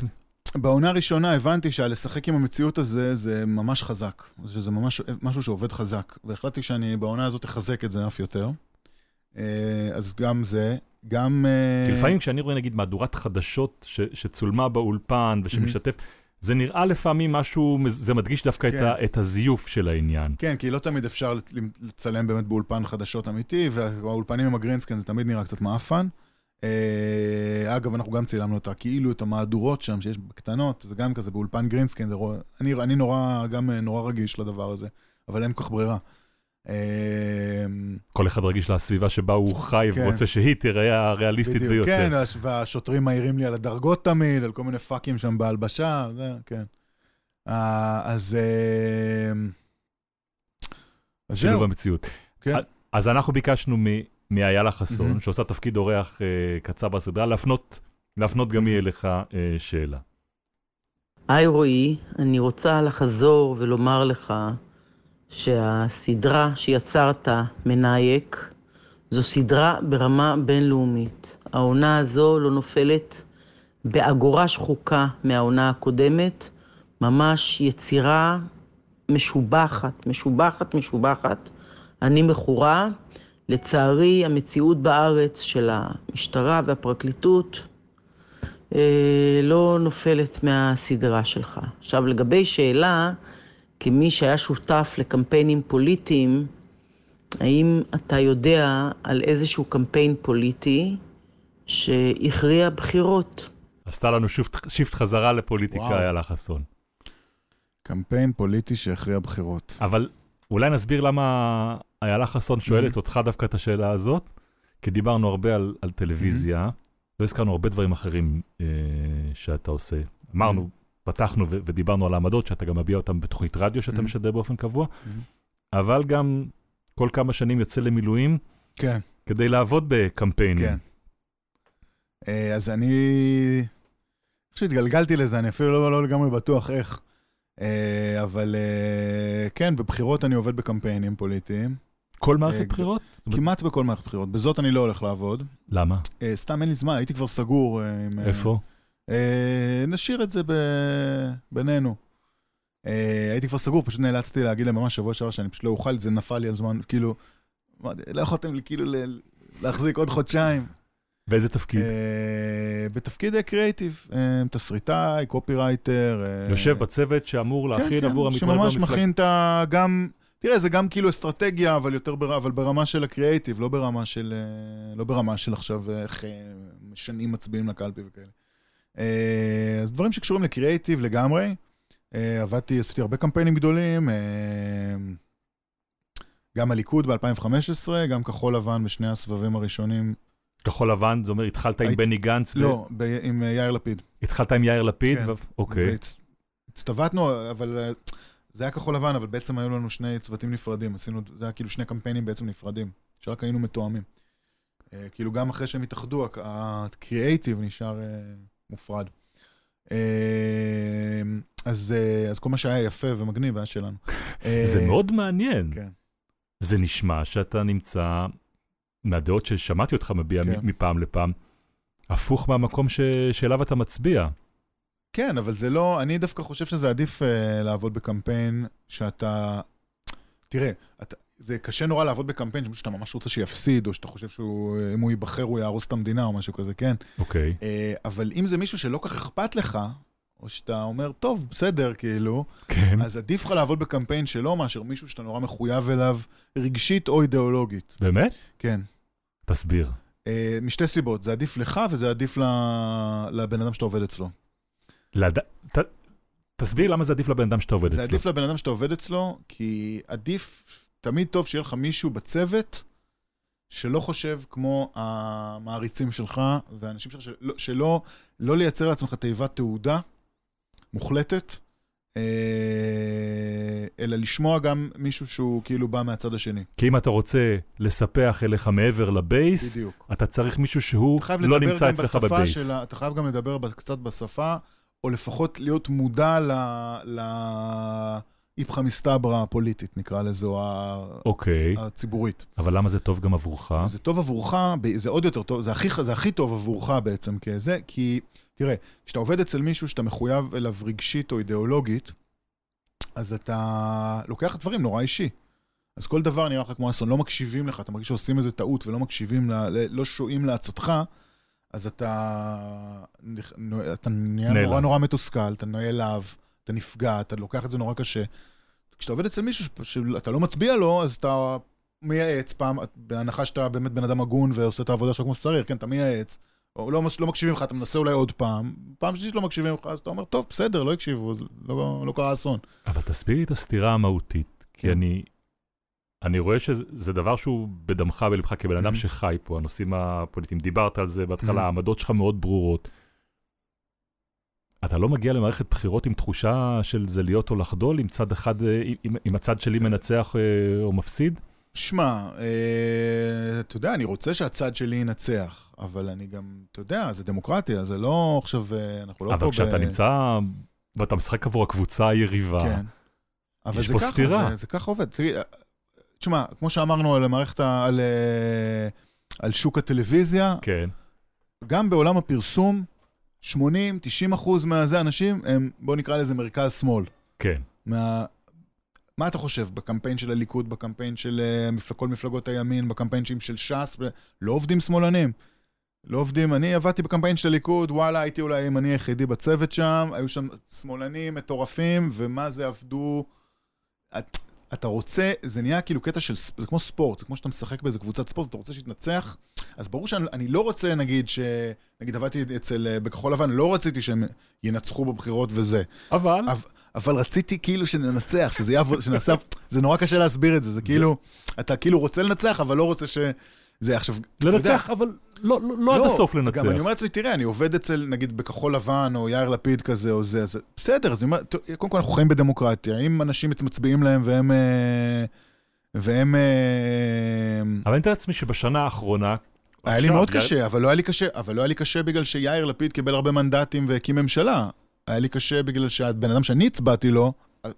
בעונה הראשונה הבנתי שהלשחק עם המציאות הזה זה ממש חזק, שזה ממש משהו שעובד חזק, והחלטתי שאני בעונה הזאת אחזק את זה אף יותר. אה, אז גם זה, גם... אה, כי לפעמים כשאני רואה נגיד מהדורת חדשות ש- שצולמה באולפן ושמשתף, זה נראה לפעמים משהו, זה מדגיש דווקא את כן. ה- את הזיוף של העניין. כן, כי לא תמיד אפשר לצ- לצלם באמת באולפן חדשות אמיתי, והאולפנים עם הגרינסקן זה תמיד נראה קצת מעפן. אה, אגב, אנחנו גם צילמנו אותה, כאילו את המהדורות שם, שיש בקטנות, זה גם כזה באולפן גרינסקין, זה רוא... אני, אני נורא, גם אה, נורא רגיש לדבר הזה, אבל אין כל כך ברירה. אה, כל אחד רגיש לסביבה שבה הוא חי כן. ורוצה שהיא תראה הריאליסטית בדיוק, ביותר. כן, והש- והשוטרים מעירים לי על הדרגות תמיד, על כל מיני פאקים שם בהלבשה, זה, כן. אה, אז... אה, אז שילוב זהו, המציאות. כן. אז אנחנו ביקשנו מאיילה חסון, מהמם. שעושה תפקיד אורח אה, קצר בסדרה, להפנות, להפנות גם היא אליך אה, שאלה. היי רועי, אני רוצה לחזור ולומר לך שהסדרה שיצרת, מנאייק, זו סדרה ברמה בינלאומית. העונה הזו לא נופלת באגורה שחוקה מהעונה הקודמת, ממש יצירה משובחת, משובחת, משובחת. אני מכורה. לצערי, המציאות בארץ של המשטרה והפרקליטות אה, לא נופלת מהסדרה שלך. עכשיו, לגבי שאלה, כמי שהיה שותף לקמפיינים פוליטיים, האם אתה יודע על איזשהו קמפיין פוליטי שהכריע בחירות? עשתה לנו shift, shift חזרה לפוליטיקה, וואו. איילה חסון. קמפיין פוליטי שהכריע בחירות. אבל אולי נסביר למה איילה חסון שואלת אותך דווקא את השאלה הזאת, כי דיברנו הרבה על, על טלוויזיה, לא הזכרנו הרבה דברים אחרים אה, שאתה עושה. אמרנו, פתחנו ו- ודיברנו על העמדות, שאתה גם מביע אותן בתוכנית רדיו שאתה Mhm. משדר באופן קבוע, אבל גם כל כמה שנים יוצא למילואים כן, כדי לעבוד בקמפיינים. כן. אה, אז אני... איך שהתגלגלתי לזה, אני אפילו לא, לא לגמרי בטוח איך. אה, אבל אה, כן, בבחירות אני עובד בקמפיינים פוליטיים. כל מערכת בחירות? כמעט בכל מערכת בחירות. בזאת אני לא הולך לעבוד. למה? סתם אין לי זמן, הייתי כבר סגור. עם, איפה? אה, נשאיר את זה ב... בינינו. אה, הייתי כבר סגור, פשוט נאלצתי להגיד להם ממש שבוע שעבר שאני פשוט לא אוכל, זה נפל לי על זמן, כאילו, לא יכולתם לי כאילו להחזיק עוד חודשיים. באיזה תפקיד? אה, בתפקיד קריאיטיב, תסריטאי, קופירייטר. אה, יושב בצוות שאמור כן, להכין כן, עבור המתמודד שממש במפלגה. מכין את ה... גם... תראה, זה גם כאילו אסטרטגיה, אבל יותר בר... אבל ברמה של הקריאיטיב, לא ברמה של... לא ברמה של עכשיו איך משנים מצביעים לקלפי וכאלה. אה, אז דברים שקשורים לקריאיטיב לגמרי. אה, עבדתי, עשיתי הרבה קמפיינים גדולים. אה, גם הליכוד ב-2015, גם כחול לבן בשני הסבבים הראשונים. כחול לבן, זה אומר, התחלת עם בני גנץ, לא, עם יאיר לפיד. התחלת עם יאיר לפיד, כן. אוקיי. הצטוותנו, אבל זה היה כחול לבן, אבל בעצם היו לנו שני צוותים נפרדים. עשינו, זה היה כאילו שני קמפיינים בעצם נפרדים, שרק היינו מתואמים. כאילו גם אחרי שהם התאחדו, הק- הקריאייטיב נשאר מופרד. אה, אז, אה, אז כל מה שהיה יפה ומגניב היה שלנו. אה, זה מאוד מעניין. כן. זה נשמע שאתה נמצא, מהדעות ששמעתי אותך מביע כן. מפעם לפעם, הפוך מהמקום ש- שאליו אתה מצביע. כן, אבל זה לא, אני דווקא חושב שזה עדיף uh, לעבוד בקמפיין שאתה... תראה, אתה, זה קשה נורא לעבוד בקמפיין שאתה ממש רוצה שיפסיד, או שאתה חושב שאם הוא ייבחר הוא יהרוס את המדינה או משהו כזה, כן. אוקיי. Uh, אבל אם זה מישהו שלא כך אכפת לך, או שאתה אומר, טוב, בסדר, כאילו, כן. אז עדיף לך לעבוד בקמפיין שלו מאשר מישהו שאתה נורא מחויב אליו רגשית או אידיאולוגית. באמת? כן. תסביר. Uh, משתי סיבות, זה עדיף לך וזה עדיף לבן אדם שאתה עובד אצלו. לד... ת... תסביר למה זה עדיף לבן אדם שאתה עובד זה אצלו. עדיף לבן אדם שאתה עובד אצלו, כי עדיף, תמיד טוב שיהיה לך מישהו בצוות שלא חושב כמו המעריצים שלך והאנשים שלך, שלא, שלא לא לייצר לעצמך תיבת תעודה מוחלטת, אה, אלא לשמוע גם מישהו שהוא כאילו בא מהצד השני. כי אם אתה רוצה לספח אליך מעבר לבייס, בדיוק. אתה צריך מישהו שהוא לא נמצא אצלך בבייס. של. אתה חייב גם לדבר קצת בשפה, או לפחות להיות מודע ל... ל... איפכא מסתברא הפוליטית, נקרא לזה, או אוקיי, הציבורית. אבל למה זה טוב גם עבורך? זה טוב עבורך, זה עוד יותר טוב, זה הכי, זה הכי טוב עבורך בעצם כזה, כי תראה, כשאתה עובד אצל מישהו שאתה מחויב אליו רגשית או אידיאולוגית, אז אתה לוקח דברים נורא אישי. אז כל דבר נראה לך כמו אסון, לא מקשיבים לך, אתה מרגיש שעושים איזה טעות ולא מקשיבים, ל, ל- לא שועים לעצתך, אז אתה, אתה נהיה נעלב. נורא נורא מתוסכל, אתה נעלב, אתה נפגע, אתה לוקח את זה נורא קשה. כשאתה עובד אצל מישהו שאתה לא מצביע לו, אז אתה מייעץ פעם, בהנחה שאתה באמת בן אדם הגון ועושה את העבודה שלך כמו שצריך, כן, אתה מייעץ, או לא, לא מקשיבים לך, אתה מנסה אולי עוד פעם, פעם שלישית לא מקשיבים לך, אז אתה אומר, טוב, בסדר, לא הקשיבו, אז לא, לא קרה אסון. אבל תסביר לי את הסתירה המהותית, כי כן. אני, אני רואה שזה זה דבר שהוא בדמך ולבך כבן אדם. שחי פה, הנושאים הפוליטיים. דיברת על זה בהתחלה. העמדות שלך מאוד ברורות. אתה לא מגיע למערכת בחירות עם תחושה של זה להיות או לחדול, עם צד אחד, אה, עם, עם הצד שלי מנצח אה, או מפסיד? שמע, אה, אתה יודע, אני רוצה שהצד שלי ינצח, אבל אני גם, אתה יודע, זה דמוקרטיה, זה לא עכשיו, אה, אנחנו לא פה אבל כשאתה נמצא ואתה משחק עבור הקבוצה היריבה, כן. אבל יש פה ככה, סתירה. זה, זה ככה עובד. תשמע, כמו שאמרנו על המערכת, על, על שוק הטלוויזיה, כן, גם בעולם הפרסום, 80-90 אחוז מהזה אנשים הם, בוא נקרא לזה מרכז-שמאל. כן. מה... מה אתה חושב בקמפיין של הליכוד, בקמפיין של מפל- כל מפלגות הימין, בקמפיינים של ש"ס? לא עובדים שמאלנים. לא עובדים, אני עבדתי בקמפיין של הליכוד, וואלה, הייתי אולי הימני היחידי בצוות שם, היו שם שמאלנים מטורפים, ומה זה עבדו... את, אתה רוצה, זה נהיה כאילו קטע של, זה כמו ספורט, זה כמו שאתה משחק באיזה קבוצת ספורט, אתה רוצה שיתנצח, אז ברור שאני אני לא רוצה, נגיד, ש... נגיד עבדתי אצל, אה, בכחול לבן, לא רציתי שהם ינצחו בבחירות וזה. אבל, אבל, אבל רציתי כאילו שננצח, שזה יעבוד, שנעשה, [laughs] זה נורא קשה להסביר את זה, זה כאילו, אתה כאילו רוצה לנצח, אבל לא רוצה ש... זה עכשיו, לנצח, אבל לא, לא, לא עד הסוף לנצח. גם אני אומר לעצמי, תראה, אני עובד אצל, נגיד, בכחול לבן, או יאיר לפיד כזה, או זה, אז בסדר, אז אני אומר, קודם כל אנחנו חיים בדמוקרטיה, אם אנשים מצביעים להם והם... אה, והם... אה, אבל אני מתאר לעצמי שבשנה האחרונה... היה לי מאוד קשה, אבל לא היה לי קשה, אבל לא היה לי קשה בגלל שיאיר לפיד קיבל הרבה מנדטים והקים ממשלה. היה לי קשה בגלל שהבן אדם שאני הצבעתי לו,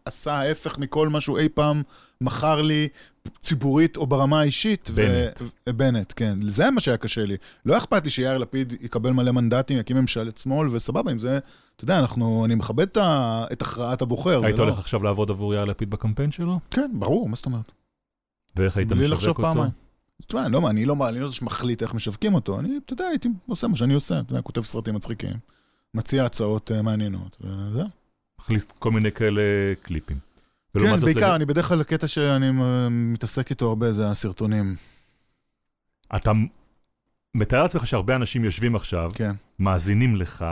עשה ההפך מכל מה שהוא אי פעם מכר לי ציבורית או ברמה האישית. בנט. ו- בנט, כן. זה מה שהיה קשה לי. לא אכפת לי שיאיר לפיד יקבל מלא מנדטים, יקים ממשלת שמאל, וסבבה, עם זה, אתה יודע, אנחנו, אני מכבד את ה- את הכרעת הבוחר. היית לא- הולך עכשיו לעבוד עבור יאיר לפיד בקמפיין שלו? כן, ברור, מה זאת אומרת? ואיך היית בלי משווק אותו? פעמיים. אז אתה יודע, אני לא, אני לא, אני לא זה שמחליט איך משווקים אותו, אני, אתה יודע, הייתי עושה מה שאני עושה, אתה יודע, כותב סרטים מצחיקים, מציע הצעות אה, מעניינות, וזהו. מכניס כל מיני כאלה קליפים. כן, בעיקר, לג- אני בדרך כלל, הקטע שאני מתעסק איתו הרבה זה הסרטונים. אתה מתאר לעצמך שהרבה אנשים יושבים עכשיו, כן. מאזינים לך,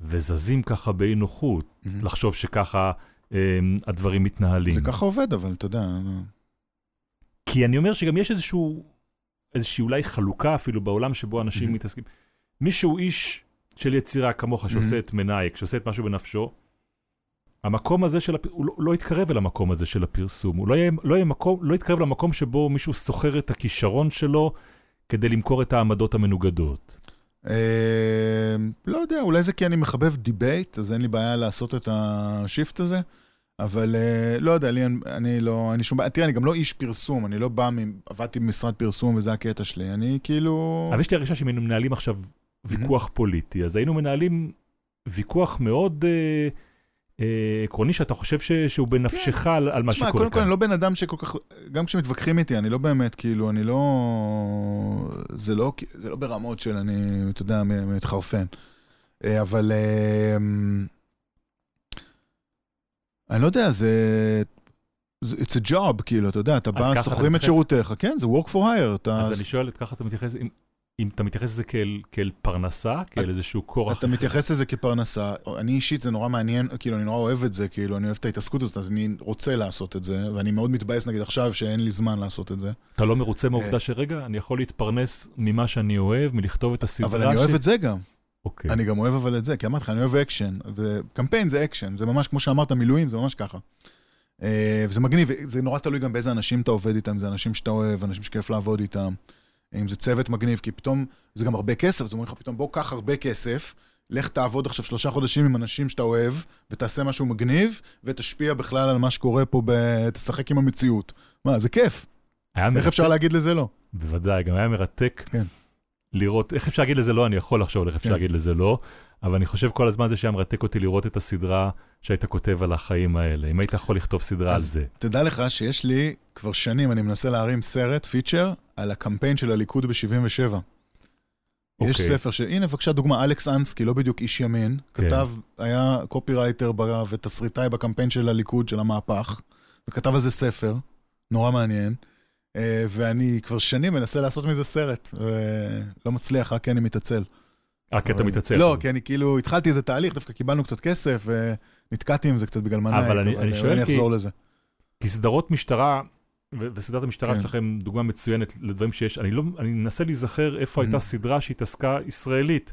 וזזים ככה באי נוחות, לחשוב שככה אה, הדברים מתנהלים. זה ככה עובד, אבל אתה יודע, כי אני אומר שגם יש איזשהו, איזושהי אולי חלוקה אפילו בעולם שבו אנשים Mhm. מתעסקים. מי שהוא איש של יצירה כמוך, שעושה Mhm. את מנאייק, שעושה את משהו בנפשו, המקום הזה של, הפ... הוא לא, לא יתקרב אל המקום הזה של הפרסום. הוא לא, יהיה, לא, יהיה מקום, לא יתקרב למקום שבו מישהו סוחר את הכישרון שלו כדי למכור את העמדות המנוגדות. אה, לא יודע, אולי זה כי אני מחבב debate, אז אין לי בעיה לעשות את ה shift הזה, אבל אה, לא יודע, לי, אני לא, אני שום בעיה, תראה, אני גם לא איש פרסום, אני לא בא, מ- עבדתי במשרד פרסום וזה הקטע שלי, אני כאילו... אבל יש לי הרגשה שאם היינו מנהלים עכשיו ויכוח פוליטי, אז היינו מנהלים ויכוח מאוד אה, עקרוני, שאתה חושב ש... שהוא בנפשך על, על מה שקורה קודם כל כאן. אני לא בן אדם שכל כך, גם כשמתווכחים איתי, אני לא באמת, כאילו, אני לא, זה לא, זה לא ברמות של אני, אתה יודע, מתחרפן. אה, אבל, אה, אני לא יודע, זה, it's a job, כאילו, אתה יודע, אתה בא, שוכרים את שירותיך, כן, זה work for hire, אתה, אז אני שואל, ככה אתה מתייחס, אם, אתה מתייחס לזה כאל, כאל פרנסה, כאל איזשהו כורח... אתה מתייחס לזה כפרנסה, אני אישית זה נורא מעניין, כאילו אני נורא אוהב את זה, כאילו אני אוהב את ההתעסקות הזאת, אז אני רוצה לעשות את זה, ואני מאוד מתבאס נגיד עכשיו שאין לי זמן לעשות את זה. אתה לא מרוצה אה. מהעובדה שרגע, אני יכול להתפרנס ממה שאני אוהב, מלכתוב את הסדרה אבל אני אוהב את זה גם, אוקיי. אני גם אוהב אבל את זה, כי אמרתי לך, אני אוהב אקשן, וקמפיין זה אקשן, זה ממש כמו שאמרת, מילואים, זה ממש ככה. אה, וזה מגניב, זה נורא תלוי גם באיזה אנשים אתה עובד איתם, זה אנשים שאתה אוהב, אנשים שכיף לעבוד איתם. אם זה צוות מגניב, כי פתאום, זה גם הרבה כסף, אז אומרים לך פתאום, בוא קח הרבה כסף, לך תעבוד עכשיו שלושה חודשים עם אנשים שאתה אוהב, ותעשה משהו מגניב, ותשפיע בכלל על מה שקורה פה, ב... תשחק עם המציאות. מה, זה כיף, איך מרתק- אפשר להגיד לזה לא? בוודאי, גם היה מרתק כן. לראות, איך אפשר להגיד לזה לא, אני יכול לחשוב איך אפשר כן. להגיד לזה לא, אבל אני חושב כל הזמן זה שהיה מרתק אותי לראות את הסדרה שהיית כותב על החיים האלה. אם היית יכול לכתוב סדרה על זה. תדע לך שיש לי, כבר שנים, אני מנסה להרים סרט, feature, על הקמפיין של הליכוד ב-77. יש אוקיי. ספר ש... הנה, בבקשה, דוגמה, אלכס אנסקי, לא בדיוק איש ימין, כן. כתב, היה קופירייטר ב- ותסריטאי בקמפיין של הליכוד, של המהפך, וכתב על זה ספר, נורא מעניין. אה, ואני כבר שנים מנסה לעשות מזה סרט, ולא מצליח, רק כי אני מתעצל. אה, כי אתה מתעצל. לא, כי אני כאילו, התחלתי איזה תהליך, דווקא קיבלנו קצת כסף, ונתקעתי עם זה קצת בגלל מנהיג, אבל אני- אני שואל אני אחזור לזה. כי סדרות משטרה, וסדרת המשטרה כן. שלכם דוגמה מצוינת לדברים שיש, אני לא, אני מנסה להיזכר איפה הייתה Mhm. סדרה שהתעסקה ישראלית,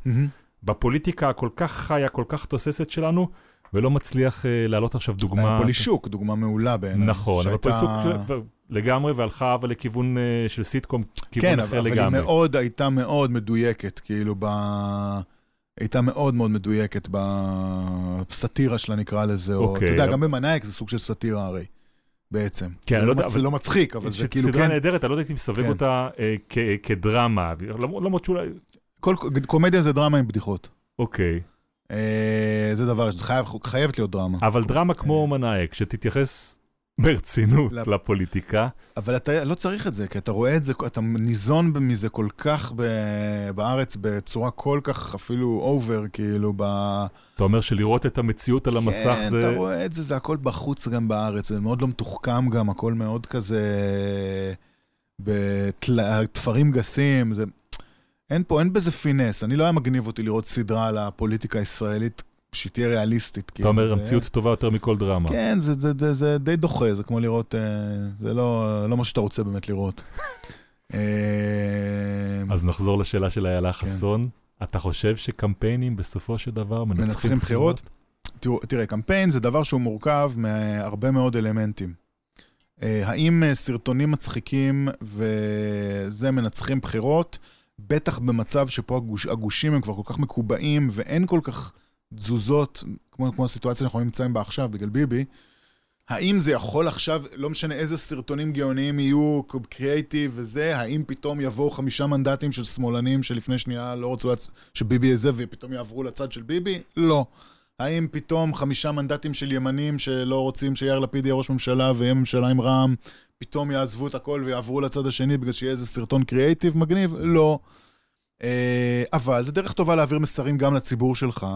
בפוליטיקה הכל כך חיה, כל כך תוססת שלנו, ולא מצליח אה, להעלות עכשיו דוגמה. היה פולישוק, דוגמה מעולה בעיניי. נכון, אבל שהייתה- של- לגמרי, והלכה אבל לכיוון אה, של סיטקום, כיוון כן, אחר אבל, אבל היא לגמרי. מאוד, הייתה מאוד מדויקת, כאילו, ב... הייתה מאוד מאוד מדויקת בסאטירה שלה, נקרא לזה, או, אוקיי, אתה יודע, אבל- גם במנאייק זה סוג של סאטירה הרי, בעצם. כן, זה, לא לא יודע. זה לא מצחיק, אבל זה כאילו, סדרה כן, נהדרת, אני לא יודע אם מסווג כן. אותה אה, כ- כדרמה, למרות שאולי... כל קומדיה זה דרמה עם בדיחות. אוקיי. אה, זה דבר, זה חייב, חייבת להיות דרמה. אבל דרמה כמו מנאייק, שתתייחס ברצינות לפ- לפוליטיקה, אבל אתה לא צריך את זה, כי אתה רואה את זה, אתה ניזון מזה כל כך ב... בארץ, בצורה כל כך אפילו over, כאילו, ב... אתה אומר שלראות את המציאות על המסך כן, זה... אתה רואה את זה, זה הכל בחוץ גם בארץ, זה מאוד לא מתוחכם גם, הכל מאוד כזה בתפרים גסים, זה... אין פה, אין בזה finesse, אני לא היה מגניב אותי לראות סדרה על הפוליטיקה הישראלית שתהיה ריאליסטית. אתה אומר, זה... המציאות טובה יותר מכל דרמה. כן, זה, זה, זה, זה די דוחה, זה כמו לראות, אה, זה לא, לא מה שאתה רוצה באמת לראות. אה, אז נחזור לשאלה של כן. איילה חסון. אתה חושב שקמפיינים בסופו של דבר מנצחים בחירות? תראה, קמפיין זה דבר שהוא מורכב מהרבה מאוד אלמנטים. אה, האם סרטונים מצחיקים וזה מנצחים בחירות? בטח במצב שפה הגוש, הגושים הם כבר כל כך מקובעים ואין כל כך תזוזות, כמו, כמו הסיטואציה שאנחנו נמצאים בה עכשיו בגלל ביבי. האם זה יכול עכשיו, לא משנה איזה סרטונים גאוניים יהיו, קריאייטיב וזה, האם פתאום יבואו חמישה מנדטים של שמאלנים שלפני שנייה לא רצו לצ... שביבי יהיה זה ופתאום יעברו לצד של ביבי? לא. האם פתאום חמישה מנדטים של ימנים שלא רוצים שיאיר לפיד יהיה ראש ממשלה ויהיה ממשלה עם רע"מ, פתאום יעזבו את הכל ויעברו לצד השני בגלל שיהיה איזה סרטון קריאייטיב מגניב? לא. אה, אבל זה דרך טובה להעביר מסרים גם לציבור שלך,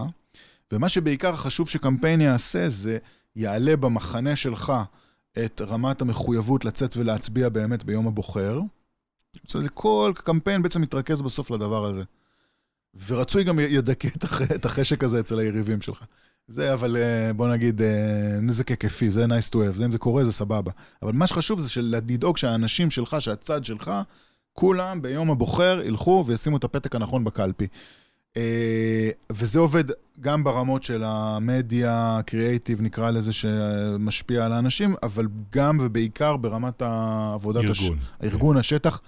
ומה שבעיקר חשוב שקמפיין יעשה זה יעלה במחנה שלך את רמת המחויבות לצאת ולהצביע באמת ביום הבוחר. כל קמפיין בעצם מתרכז בסוף לדבר הזה. ורצוי גם ידכא את הח- את החשק הזה אצל היריבים שלך. זה אבל אה, בוא נגיד אה, נזק היקפי, זה nice to have, זה אם זה קורה זה סבבה. אבל מה שחשוב זה לדאוג שהאנשים שלך, שהצד שלך, כולם ביום הבוחר ילכו וישימו את הפתק הנכון בקלפי. אה, וזה עובד גם ברמות של המדיה, קריאייטיב נקרא לזה, שמשפיע על האנשים, אבל גם ובעיקר ברמת העבודת הש... ארגון. הארגון, השטח,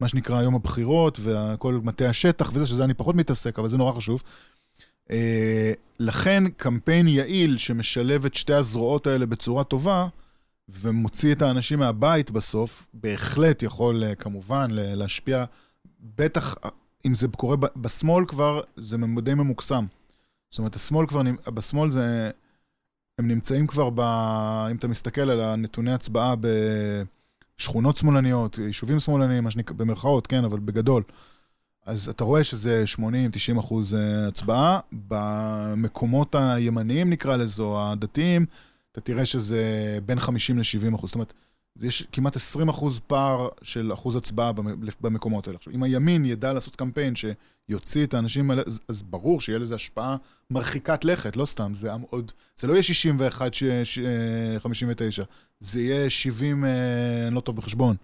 מה שנקרא יום הבחירות, וכל מטה השטח וזה, שזה אני פחות מתעסק, אבל זה נורא חשוב. אה, לכן קמפיין יעיל שמשלב את שתי הזרועות האלה בצורה טובה, ומוציא את האנשים מהבית בסוף, בהחלט יכול אה, כמובן להשפיע, בטח אם זה קורה בשמאל כבר, זה די ממוקסם. זאת אומרת, השמאל כבר, בשמאל זה, הם נמצאים כבר ב... אם אתה מסתכל על הנתוני הצבעה בשכונות שמאלניות, יישובים שמאלניים, מה שנקרא, במרכאות, כן, אבל בגדול. אז אתה רואה שזה 80-90 אחוז אה, הצבעה. במקומות הימניים, נקרא לזה, או הדתיים, אתה תראה שזה בין 50 ל-70 אחוז. זאת אומרת, יש כמעט 20 אחוז פער של אחוז הצבעה במ- במקומות האלה. עכשיו, אם הימין ידע לעשות קמפיין שיוציא את האנשים האלה, אז, אז ברור שיהיה לזה השפעה מרחיקת לכת, לא סתם, זה עוד, זה לא יהיה 61, ש, ש, 59, זה יהיה 70, אה, אני לא טוב בחשבון.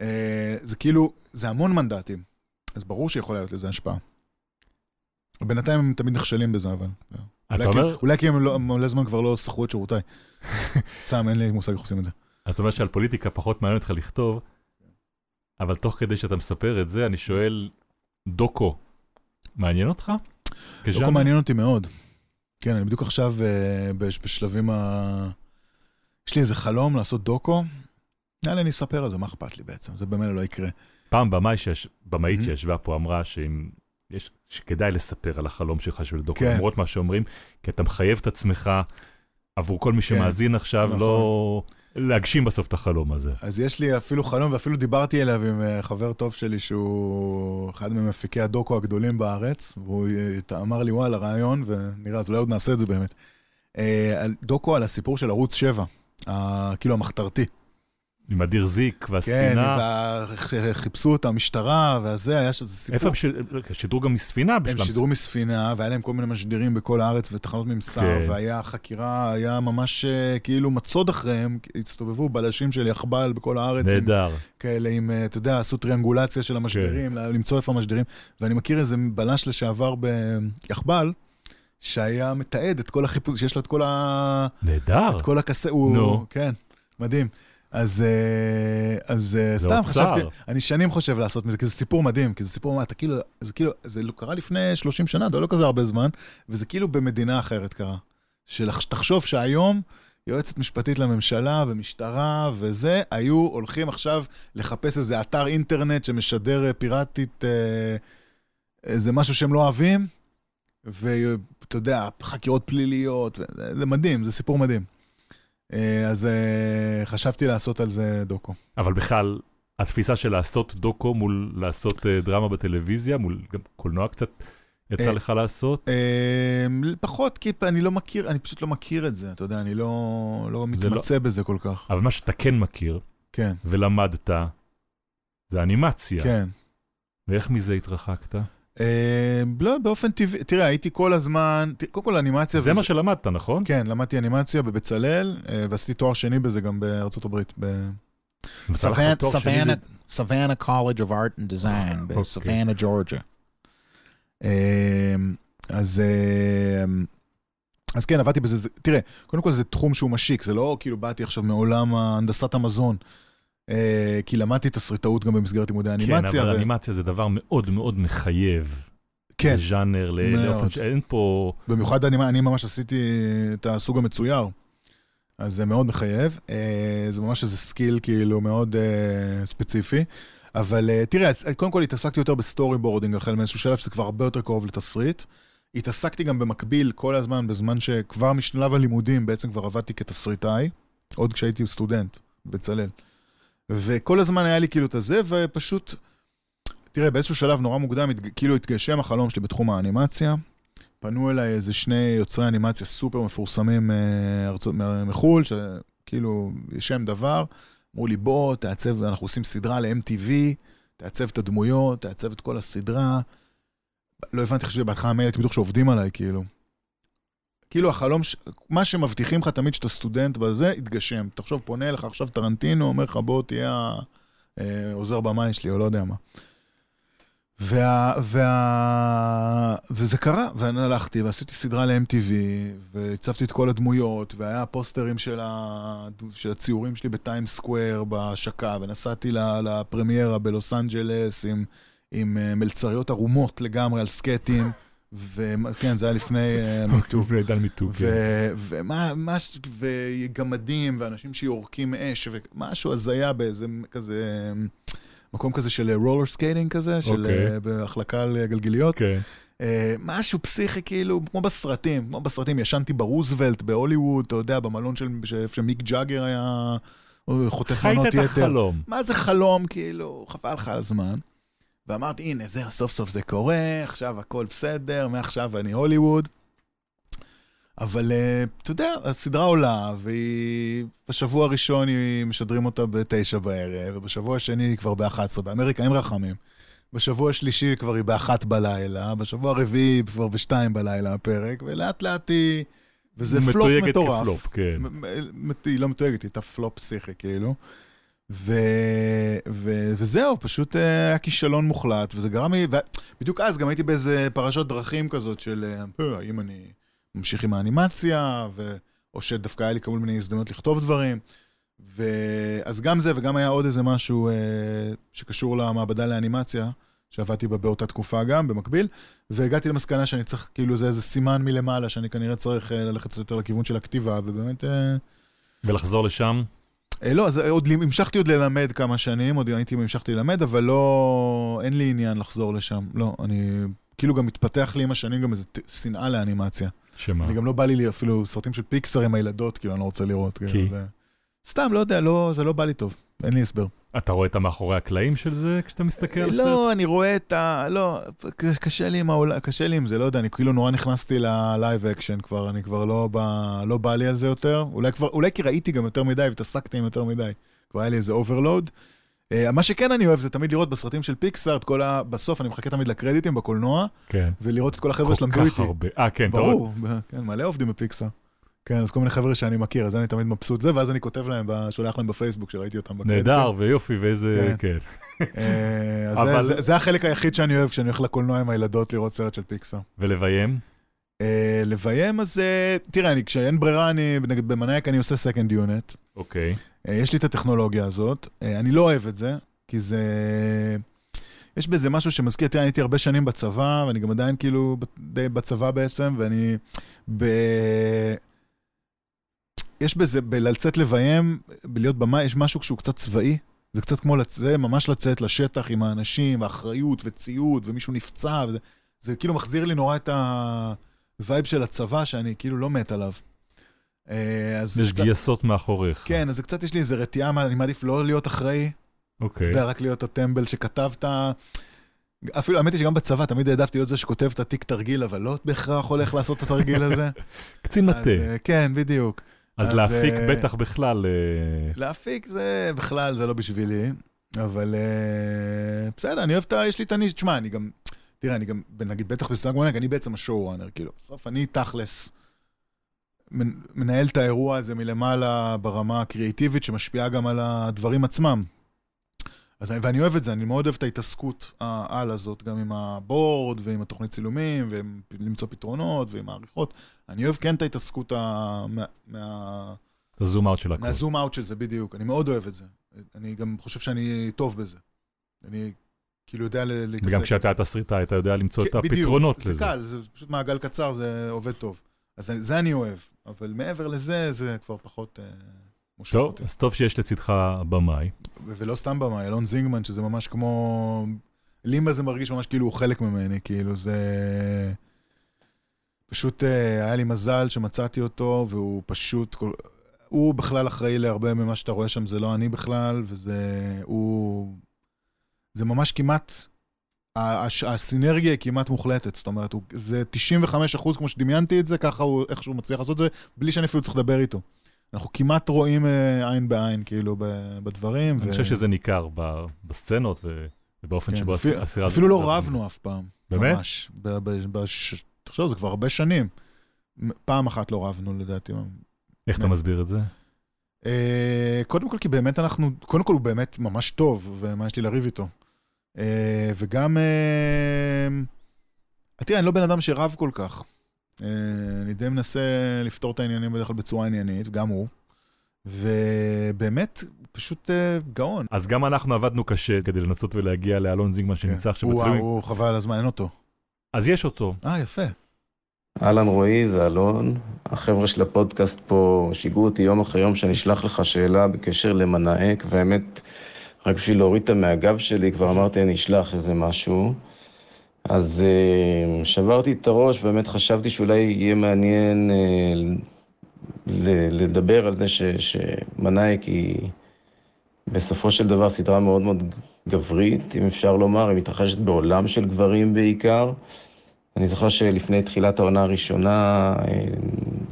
אה, זה כאילו, זה המון מנדטים, אז ברור שיכול להיות לזה השפעה. בינתיים הם תמיד נכשלים בזה, אבל... אתה אולי כי- אומר, אולי כי הם לא- מלא זמן כבר לא שכרו את שירותיי. [laughs] סתם, אין לי מושג איך עושים את זה. אתה אומר שעל פוליטיקה פחות מעניין אותך לכתוב, אבל תוך כדי שאתה מספר את זה, אני שואל, דוקו, מעניין אותך? דוקו? מעניין אותי מאוד. כן, אני בדיוק עכשיו אה, בש- בשלבים ה... יש לי איזה חלום לעשות דוקו. יאללה, אני אספר על זה, מה אכפת לי בעצם? זה במילא לא יקרה. פעם במאי שיש- במאית. שישבה פה אמרה שאם... יש, שכדאי לספר על החלום שלך של דוקו, כן. למרות מה שאומרים, כי אתה מחייב את עצמך עבור כל מי שמאזין עכשיו, נכון. לא להגשים בסוף את החלום הזה. אז יש לי אפילו חלום, ואפילו דיברתי אליו עם אה, חבר טוב שלי, שהוא אחד ממפיקי הדוקו הגדולים בארץ, והוא אה, אמר לי, וואלה, רעיון, ונראה, אז אולי עוד נעשה את זה באמת. אה, דוקו על הסיפור של ערוץ 7, ה- כאילו המחתרתי. עם אדיר זיק כן, והספינה. וחיפשו אותה, המשטרה, והזה, היה שזה סיפור. איפה הם ש- שידרו גם מספינה הם בשלב... שידרו מספינה, והיה להם כל מיני משדרים בכל הארץ ותחנות ממסר, כן. והיה חקירה, היה ממש אה, כאילו מצוד אחריהם, הסתובבו בלשים של יחב"ל בכל הארץ, נהדר. כאלה עם, אה, אתה יודע, עשו טריאנגולציה של המשדרים, כן. למצוא איפה המשדרים, ואני מכיר איזה בלש לשעבר ביחב"ל, שהיה מתעד את כל החיפוש, שיש לו את כל ה... נהדר. את כל הכסה, הוא... נו. כן, מדהים. אז, אה, אז אה, סתם. חשבתי, אני שנים חושב לעשות מזה, כי זה סיפור מדהים, כי זה סיפור, מה, אתה כאילו, זה כאילו, זה לא- קרה לפני 30 שנה, זה לא כזה הרבה זמן, וזה כאילו במדינה אחרת קרה. שתחשוב שהיום יועצת משפטית לממשלה ומשטרה וזה, היו הולכים עכשיו לחפש איזה אתר אינטרנט שמשדר אה, פיראטית איזה משהו שהם לא אוהבים, ואתה יודע, חקירות פליליות, זה מדהים, זה סיפור מדהים. אה, אז אה, חשבתי לעשות על זה דוקו. אבל בכלל, התפיסה של לעשות דוקו מול לעשות אה, דרמה בטלוויזיה, מול גם קולנוע קצת, יצא לך לעשות? פחות, כי אני לא מכיר, אני פשוט לא מכיר את זה, אתה יודע, אני לא, לא לא- מתמצא בזה כל כך. אבל מה שאתה כן מכיר, כן, ולמדת, זה אנימציה. כן. ואיך מזה התרחקת? אה, לא, באופן טבעי, תראה, הייתי כל הזמן, קודם כל אנימציה, זה מה שלמדת, נכון? כן, למדתי אנימציה בבצלאל, אה, ועשיתי תואר שני בזה גם בארצות הברית. סוואנה- of Art and Design אוקיי. בסוואנה, ג'ורג'יה. אה, אז, אה, אז כן, עבדתי בזה, זה- תראה, קודם כל זה תחום שהוא משיק, זה לא כאילו באתי עכשיו מעולם הנדסת המזון, כי למדתי תסריטאות גם במסגרת לימודי כן, האנימציה. אבל ו- אנימציה זה דבר מאוד מאוד מחייב. כן, ז'אנר, ל- מאוד. לאופן שאין פה... במיוחד אני, אני ממש עשיתי את הסוג המצויר, אז זה מאוד מחייב. אה, זה ממש איזה skill כאילו מאוד אה, ספציפי. אבל אה, תראה, אז, קודם כל התעסקתי יותר ב storyboarding החל מאיזשהו שלב שזה כבר הרבה יותר קרוב לתסריט. התעסקתי גם במקביל כל הזמן, בזמן שכבר משלב הלימודים בעצם כבר עבדתי כתסריטאי, עוד כשהייתי סטודנט בצלאל. וכל הזמן היה לי כאילו את הזה, ופשוט, תראה, באיזשהו שלב נורא מוקדם, כאילו התגשם החלום שלי בתחום האנימציה. פנו אליי איזה שני יוצרי אנימציה סופר מפורסמים אה, ארצות, מחו"ל, שכאילו, שם דבר. אמרו לי, בוא, תעצב, אנחנו עושים סדרה ל-MTV, תעצב את הדמויות, תעצב את כל הסדרה. לא הבנתי, חשבתי בהתחלה מילא, בטוח שעובדים עליי, כאילו. כאילו החלום, ש... מה שמבטיחים לך תמיד שאתה סטודנט בזה, יתגשם. תחשוב, פונה אליך עכשיו טרנטינו, אומר לך, בוא תהיה העוזר במאי שלי, או לא יודע מה. וה, וה... וזה קרה, ואני הלכתי ועשיתי סדרה ל-MTV, והצבתי את כל הדמויות, והיה פוסטרים של, ה... של הציורים שלי בטיים סקוואר בהשקה, ונסעתי לפרמיירה בלוס אנג'לס עם, עם אה, מלצריות ערומות לגמרי על סקטים, וכן, זה היה לפני אה. ועידן מיתוג. כן. ו- ומה, מה, ש- וגמדים, ואנשים שיורקים אש, ומשהו הזיה באיזה כזה, מקום כזה של roller skating כזה, של אוקיי. אה, בהחלקה על גלגיליות. כן. אה, משהו פסיכי כאילו, כמו בסרטים, כמו בסרטים, ישנתי ברוזוולט, בהוליווד, אתה יודע, במלון של, שמיק ג'אגר היה חוטף חיית מנות את יתר. החלום. מה זה חלום, כאילו, חבל לך על הזמן. ואמרתי, הנה, זהו, סוף סוף זה קורה, עכשיו הכל בסדר, מעכשיו אני הוליווד. אבל אה, אתה יודע, הסדרה עולה, והיא... בשבוע הראשון היא משדרים אותה בתשע בערב, ובשבוע השני היא כבר ב-11, באמריקה אין רחמים. בשבוע השלישי כבר היא באחת בלילה, בשבוע הרביעי היא כבר בשתיים בלילה הפרק, ולאט לאט היא... וזה פלופ מתויגת מטורף. כפלופ, כן. היא לא מתויגת, היא הייתה פלופ פסיכי, כאילו. ו... ו... וזהו, פשוט אה, היה כישלון מוחלט, וזה גרם לי... בדיוק אז גם הייתי באיזה פרשת דרכים כזאת של אה, האם אני ממשיך עם האנימציה, ו... או שדווקא היה לי כל מיני הזדמנות לכתוב דברים. ואז גם זה, וגם היה עוד איזה משהו אה, שקשור למעבדה לאנימציה, שעבדתי בה באותה תקופה גם, במקביל, והגעתי למסקנה שאני צריך, כאילו זה איזה סימן מלמעלה, שאני כנראה צריך אה, ללכת יותר לכיוון של הכתיבה, ובאמת... אה, ולחזור לשם? אה, לא, אז עוד ל- המשכתי עוד ללמד כמה שנים, עוד הייתי המשכתי ללמד, אבל לא, אין לי עניין לחזור לשם. לא, אני, כאילו גם מתפתח לי עם השנים גם איזו שנאה לאנימציה. שמה? אני גם לא בא לי אפילו סרטים של פיקסר עם הילדות, כאילו, אני לא רוצה לראות. כאילו, כי? זה... סתם, לא יודע, לא, זה לא בא לי טוב, אין לי הסבר. אתה רואה את המאחורי הקלעים של זה כשאתה מסתכל על סרט? לא, אני רואה את ה... לא, קשה לי עם העולם, קשה לי עם זה, לא יודע, אני כאילו נורא נכנסתי ל live action כבר, אני כבר לא בא, לא בא לי על זה יותר. אולי כבר, אולי כי ראיתי גם יותר מדי והתעסקתי עם יותר מדי. כבר היה לי איזה overload. אה, מה שכן אני אוהב זה תמיד לראות בסרטים של פיקסאר, את כל ה... בסוף אני מחכה תמיד לקרדיטים בקולנוע, כן. ולראות את כל החבר'ה כל שלמדו כך איתי. הרבה. אה, כן, אתה רואה. ברור, כן, מלא עובדים בפיקסאר. כן, אז כל מיני חבר'ה שאני מכיר, אז אני תמיד מבסוט זה, ואז אני כותב להם, שולח להם בפייסבוק שראיתי אותם בקרדיטים. נהדר ויופי ואיזה, כן. אה, אז זה- החלק היחיד שאני אוהב כשאני הולך לקולנוע עם הילדות לראות סרט של פיקסאר. ולביים? אה, לביים, אז אה, תראה, אני- כשאין ברירה, אני, נגיד במניאק אני עושה second unit. אוקיי. יש לי את הטכנולוגיה הזאת, אני לא אוהב את זה, כי זה... יש בזה משהו שמזכיר, תראה, אני הייתי הרבה שנים בצבא, ואני גם עדיין כאילו די בצבא בעצם, ואני... ב... יש בזה, בלצאת לביים, בלהיות במאי, יש משהו שהוא קצת צבאי. זה קצת כמו לצ... זה ממש לצאת לשטח עם האנשים, האחריות וציוד, ומישהו נפצע, וזה זה כאילו מחזיר לי נורא את ה vibe של הצבא, שאני כאילו לא מת עליו. אה, אז יש קצת- גייסות מאחוריך. כן, אז קצת יש לי איזה רתיעה, אני מעדיף לא להיות אחראי, אתה אוקיי. יודע, רק להיות הטמבל שכתבת. אפילו, האמת היא שגם בצבא תמיד העדפתי להיות זה שכותב את התיק תרגיל, אבל לא בהכרח הולך לעשות את התרגיל הזה. [laughs] קצין מטה. אה, כן, בדיוק. אז להפיק אה, בטח בכלל... אה, להפיק זה בכלל, זה לא בשבילי, אבל אה, בסדר, אני אוהב את ה... יש לי את ה niche, תשמע, אני גם, תראה, אני גם, נגיד, בטח בסטאג מונק, אני בעצם ה showrunner, כאילו, בסוף אני תכלס מנ- מנהל את האירוע הזה מלמעלה ברמה הקריאיטיבית, שמשפיעה גם על הדברים עצמם. אז, אני- ואני אוהב את זה, אני מאוד אוהב את ההתעסקות העל הזאת, גם עם הבורד ועם התוכנית צילומים, ולמצוא פתרונות ועם העריכות. אני אוהב כן את ההתעסקות ה... מה... הזום אאוט של הכל. מהזום אאוט של זה, בדיוק. אני מאוד אוהב את זה. אני גם חושב שאני טוב בזה. אני כאילו יודע להתעסק. וגם כשאתה זה. התסריטאי, אתה יודע למצוא את כן, בדיוק. הפתרונות זה לזה. קל, זה פשוט מעגל קצר, זה עובד טוב. אז זה אני אוהב, אבל מעבר לזה, זה כבר פחות אה, מושך טוב, אותי. אז טוב שיש לצדך במאי. ולא סתם במאי, אלון זינגמן, שזה ממש כמו... לימבה זה מרגיש ממש כאילו הוא חלק ממני, כאילו זה... פשוט אה, היה לי מזל שמצאתי אותו, והוא פשוט... הוא בכלל אחראי להרבה ממה שאתה רואה שם, זה לא אני בכלל, וזה... הוא... זה ממש כמעט... הש- הסינרגיה היא כמעט מוחלטת, זאת אומרת, הוא, זה 95 אחוז כמו שדמיינתי את זה, ככה הוא, איך שהוא מצליח לעשות את זה, בלי שאני אפילו צריך לדבר איתו. אנחנו כמעט רואים אה, עין בעין, כאילו, בדברים. אני חושב שזה ניכר בסצנות ובאופן כן, שבו אפילו- הס- הסדרה... אפילו לא רבנו אף פעם. באמת? ממש. בש- תחשוב, זה כבר הרבה שנים. פעם אחת לא רבנו, לדעתי. איך אתה. מסביר את זה? אה, קודם כל, כי באמת אנחנו, קודם כל הוא באמת ממש טוב, ומה יש לי לריב איתו. אה, וגם, אה, תראה, אני לא בן אדם שרב כל כך. אה, אני די מנסה לפתור את העניינים בדרך כלל בצורה עניינית, גם הוא. ובאמת, פשוט אה, גאון. אז גם אנחנו עבדנו קשה כדי לנסות ולהגיע לאלון זינגמן שנמצא עכשיו בצילומים. הוא חבל על הזמן, אין אותו. אז יש אותו. אה, יפה. אהלן רועי, זה אלון. החבר'ה של הפודקאסט פה שיגעו אותי יום אחרי יום שאני אשלח לך שאלה בקשר למנאק, והאמת, רק בשביל להוריד אותה מהגב שלי, כבר אמרתי אני אשלח איזה משהו. אז uh, שברתי את הראש, באמת חשבתי שאולי יהיה מעניין ל- לדבר על זה ש- שמנאייק היא בסופו של דבר סדרה מאוד מאוד גברית, אם אפשר לומר, היא מתרחשת בעולם של גברים בעיקר. אני זוכר שלפני תחילת העונה הראשונה, אה,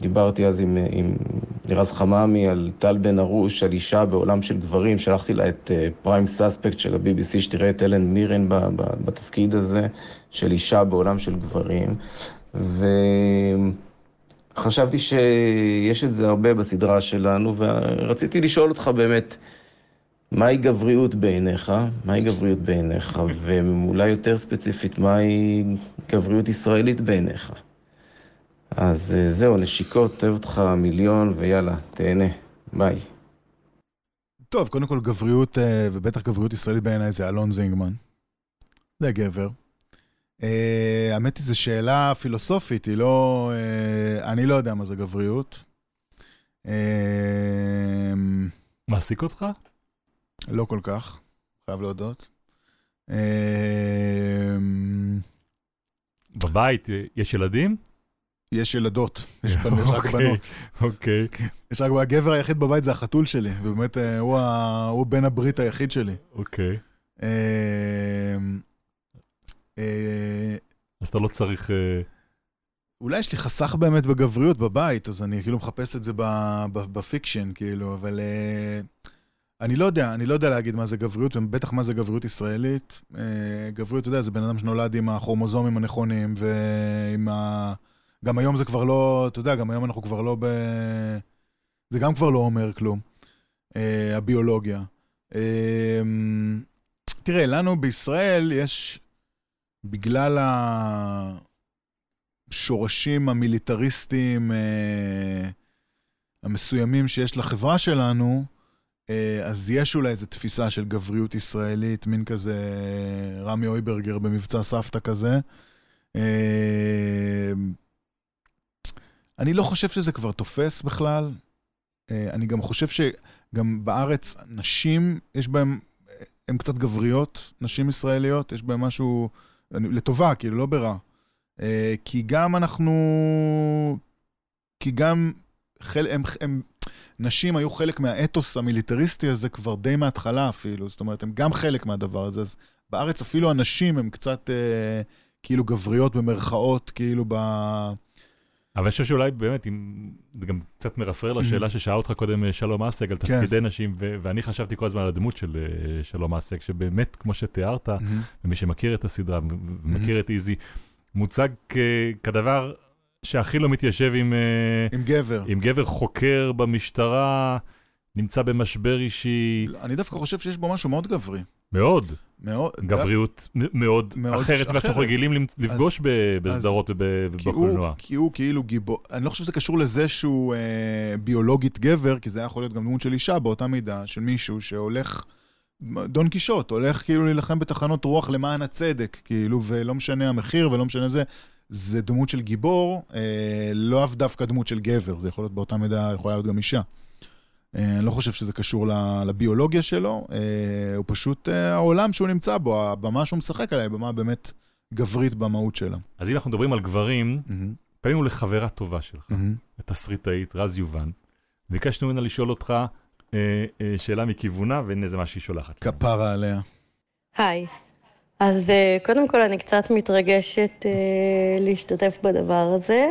דיברתי אז עם, עם לירז חממי על טל בן ארוש, על אישה בעולם של גברים, שלחתי לה את פריים סאספקט של ה-BBC, שתראה את אלן מירן ב- ב- בתפקיד הזה, של אישה בעולם של גברים. וחשבתי שיש את זה הרבה בסדרה שלנו, ורציתי לשאול אותך באמת, מהי גבריות בעיניך? מהי גבריות בעיניך? ואולי יותר ספציפית, מהי גבריות ישראלית בעיניך? אז אה, זהו, נשיקות, אוהב אותך מיליון, ויאללה, תהנה. ביי. טוב, קודם כל גבריות, אה, ובטח גבריות ישראלית בעיניי, זה אלון זינגמן. זה גבר. אה, האמת היא, זו שאלה פילוסופית, היא לא... אני לא יודע מה זה גבריות. מעסיק אותך? לא כל כך, חייב להודות. אה, בבית יש ילדים? יש ילדות, [laughs] יש רק אוקיי. בנות. אוקיי. יש רק, הגבר היחיד בבית זה החתול שלי, ובאמת אה, הוא בן הברית היחיד שלי. אוקיי. אה, אה, אז אתה לא צריך... אה, אולי יש לי חסך באמת בגבריות בבית, אז אני כאילו מחפש את זה בפיקשן, כאילו, אבל... אה, אני לא יודע, אני לא יודע להגיד מה זה גבריות, ובטח מה זה גבריות ישראלית. אה, גבריות, אתה יודע, זה בן אדם שנולד עם הכרומוזומים הנכונים, ועם ה... גם היום זה כבר לא, אתה יודע, גם היום אנחנו כבר לא ב... זה גם כבר לא אומר כלום, אה, הביולוגיה. אה, תראה, לנו בישראל יש, בגלל השורשים המיליטריסטיים המסוימים שיש לחברה שלנו, אז יש אולי איזו תפיסה של גבריות ישראלית, מין כזה רמי אויברגר במבצע סבתא כזה. אה, אני לא חושב שזה כבר תופס בכלל. אה, אני גם חושב שגם בארץ נשים, יש בהן, הן קצת גבריות, נשים ישראליות, יש בהן משהו, לטובה, כאילו, לא ברע. אה, כי גם אנחנו, כי גם הם, הם, נשים היו חלק מהאתוס המיליטריסטי הזה כבר די מההתחלה אפילו, זאת אומרת, הם גם חלק מהדבר הזה. אז בארץ אפילו הנשים הן קצת אה, כאילו גבריות במרכאות, כאילו ב... אבל אני חושב שאולי באמת, אם זה גם קצת מרפרר לשאלה ששאל אותך קודם אה, שלום אסג על כן. תפקידי נשים, ו- ואני חשבתי כל הזמן על הדמות של אה, שלום אסג, שבאמת, כמו שתיארת, ומי שמכיר את הסדרה ומכיר את איזי, מוצג כ- כדבר שהכי לא מתיישב עם, אה, עם גבר. עם גבר חוקר במשטרה, נמצא במשבר אישי, אני דווקא חושב שיש בו משהו מאוד גברי. מאוד, מאוד. גבריות מ- מאוד מאוד אחרת ממה שאנחנו. רגילים לפגוש ב- בסדרות וב- כי הוא, ובקולנוע. כי הוא כאילו גיבור, אני לא חושב שזה קשור לזה שהוא אה, ביולוגית גבר, כי זה היה יכול להיות גם דמות של אישה באותה מידה, של מישהו שהולך, דון קישוט, הולך כאילו להילחם בתחנות רוח למען הצדק, כאילו, ולא משנה המחיר ולא משנה זה. זה דמות של גיבור, אה, לא אף דווקא דמות של גבר, זה יכול להיות באותה מידה, יכולה להיות גם אישה. אה, אני לא חושב שזה קשור לביולוגיה שלו, אה, הוא פשוט אה, העולם שהוא נמצא בו, הבמה שהוא משחק עליה, היא במה באמת גברית במהות שלה. אז אם אנחנו מדברים על גברים, מהמם, פנינו לחברה טובה שלך, מהמם. התסריטאית רז יובן, ביקשנו ממנה לשאול אותך שאלה מכיוונה, והנה זה מה שהיא שולחת. לנו. כפרה עליה. היי. אז אה, קודם כל אני קצת מתרגשת אה, להשתתף בדבר הזה,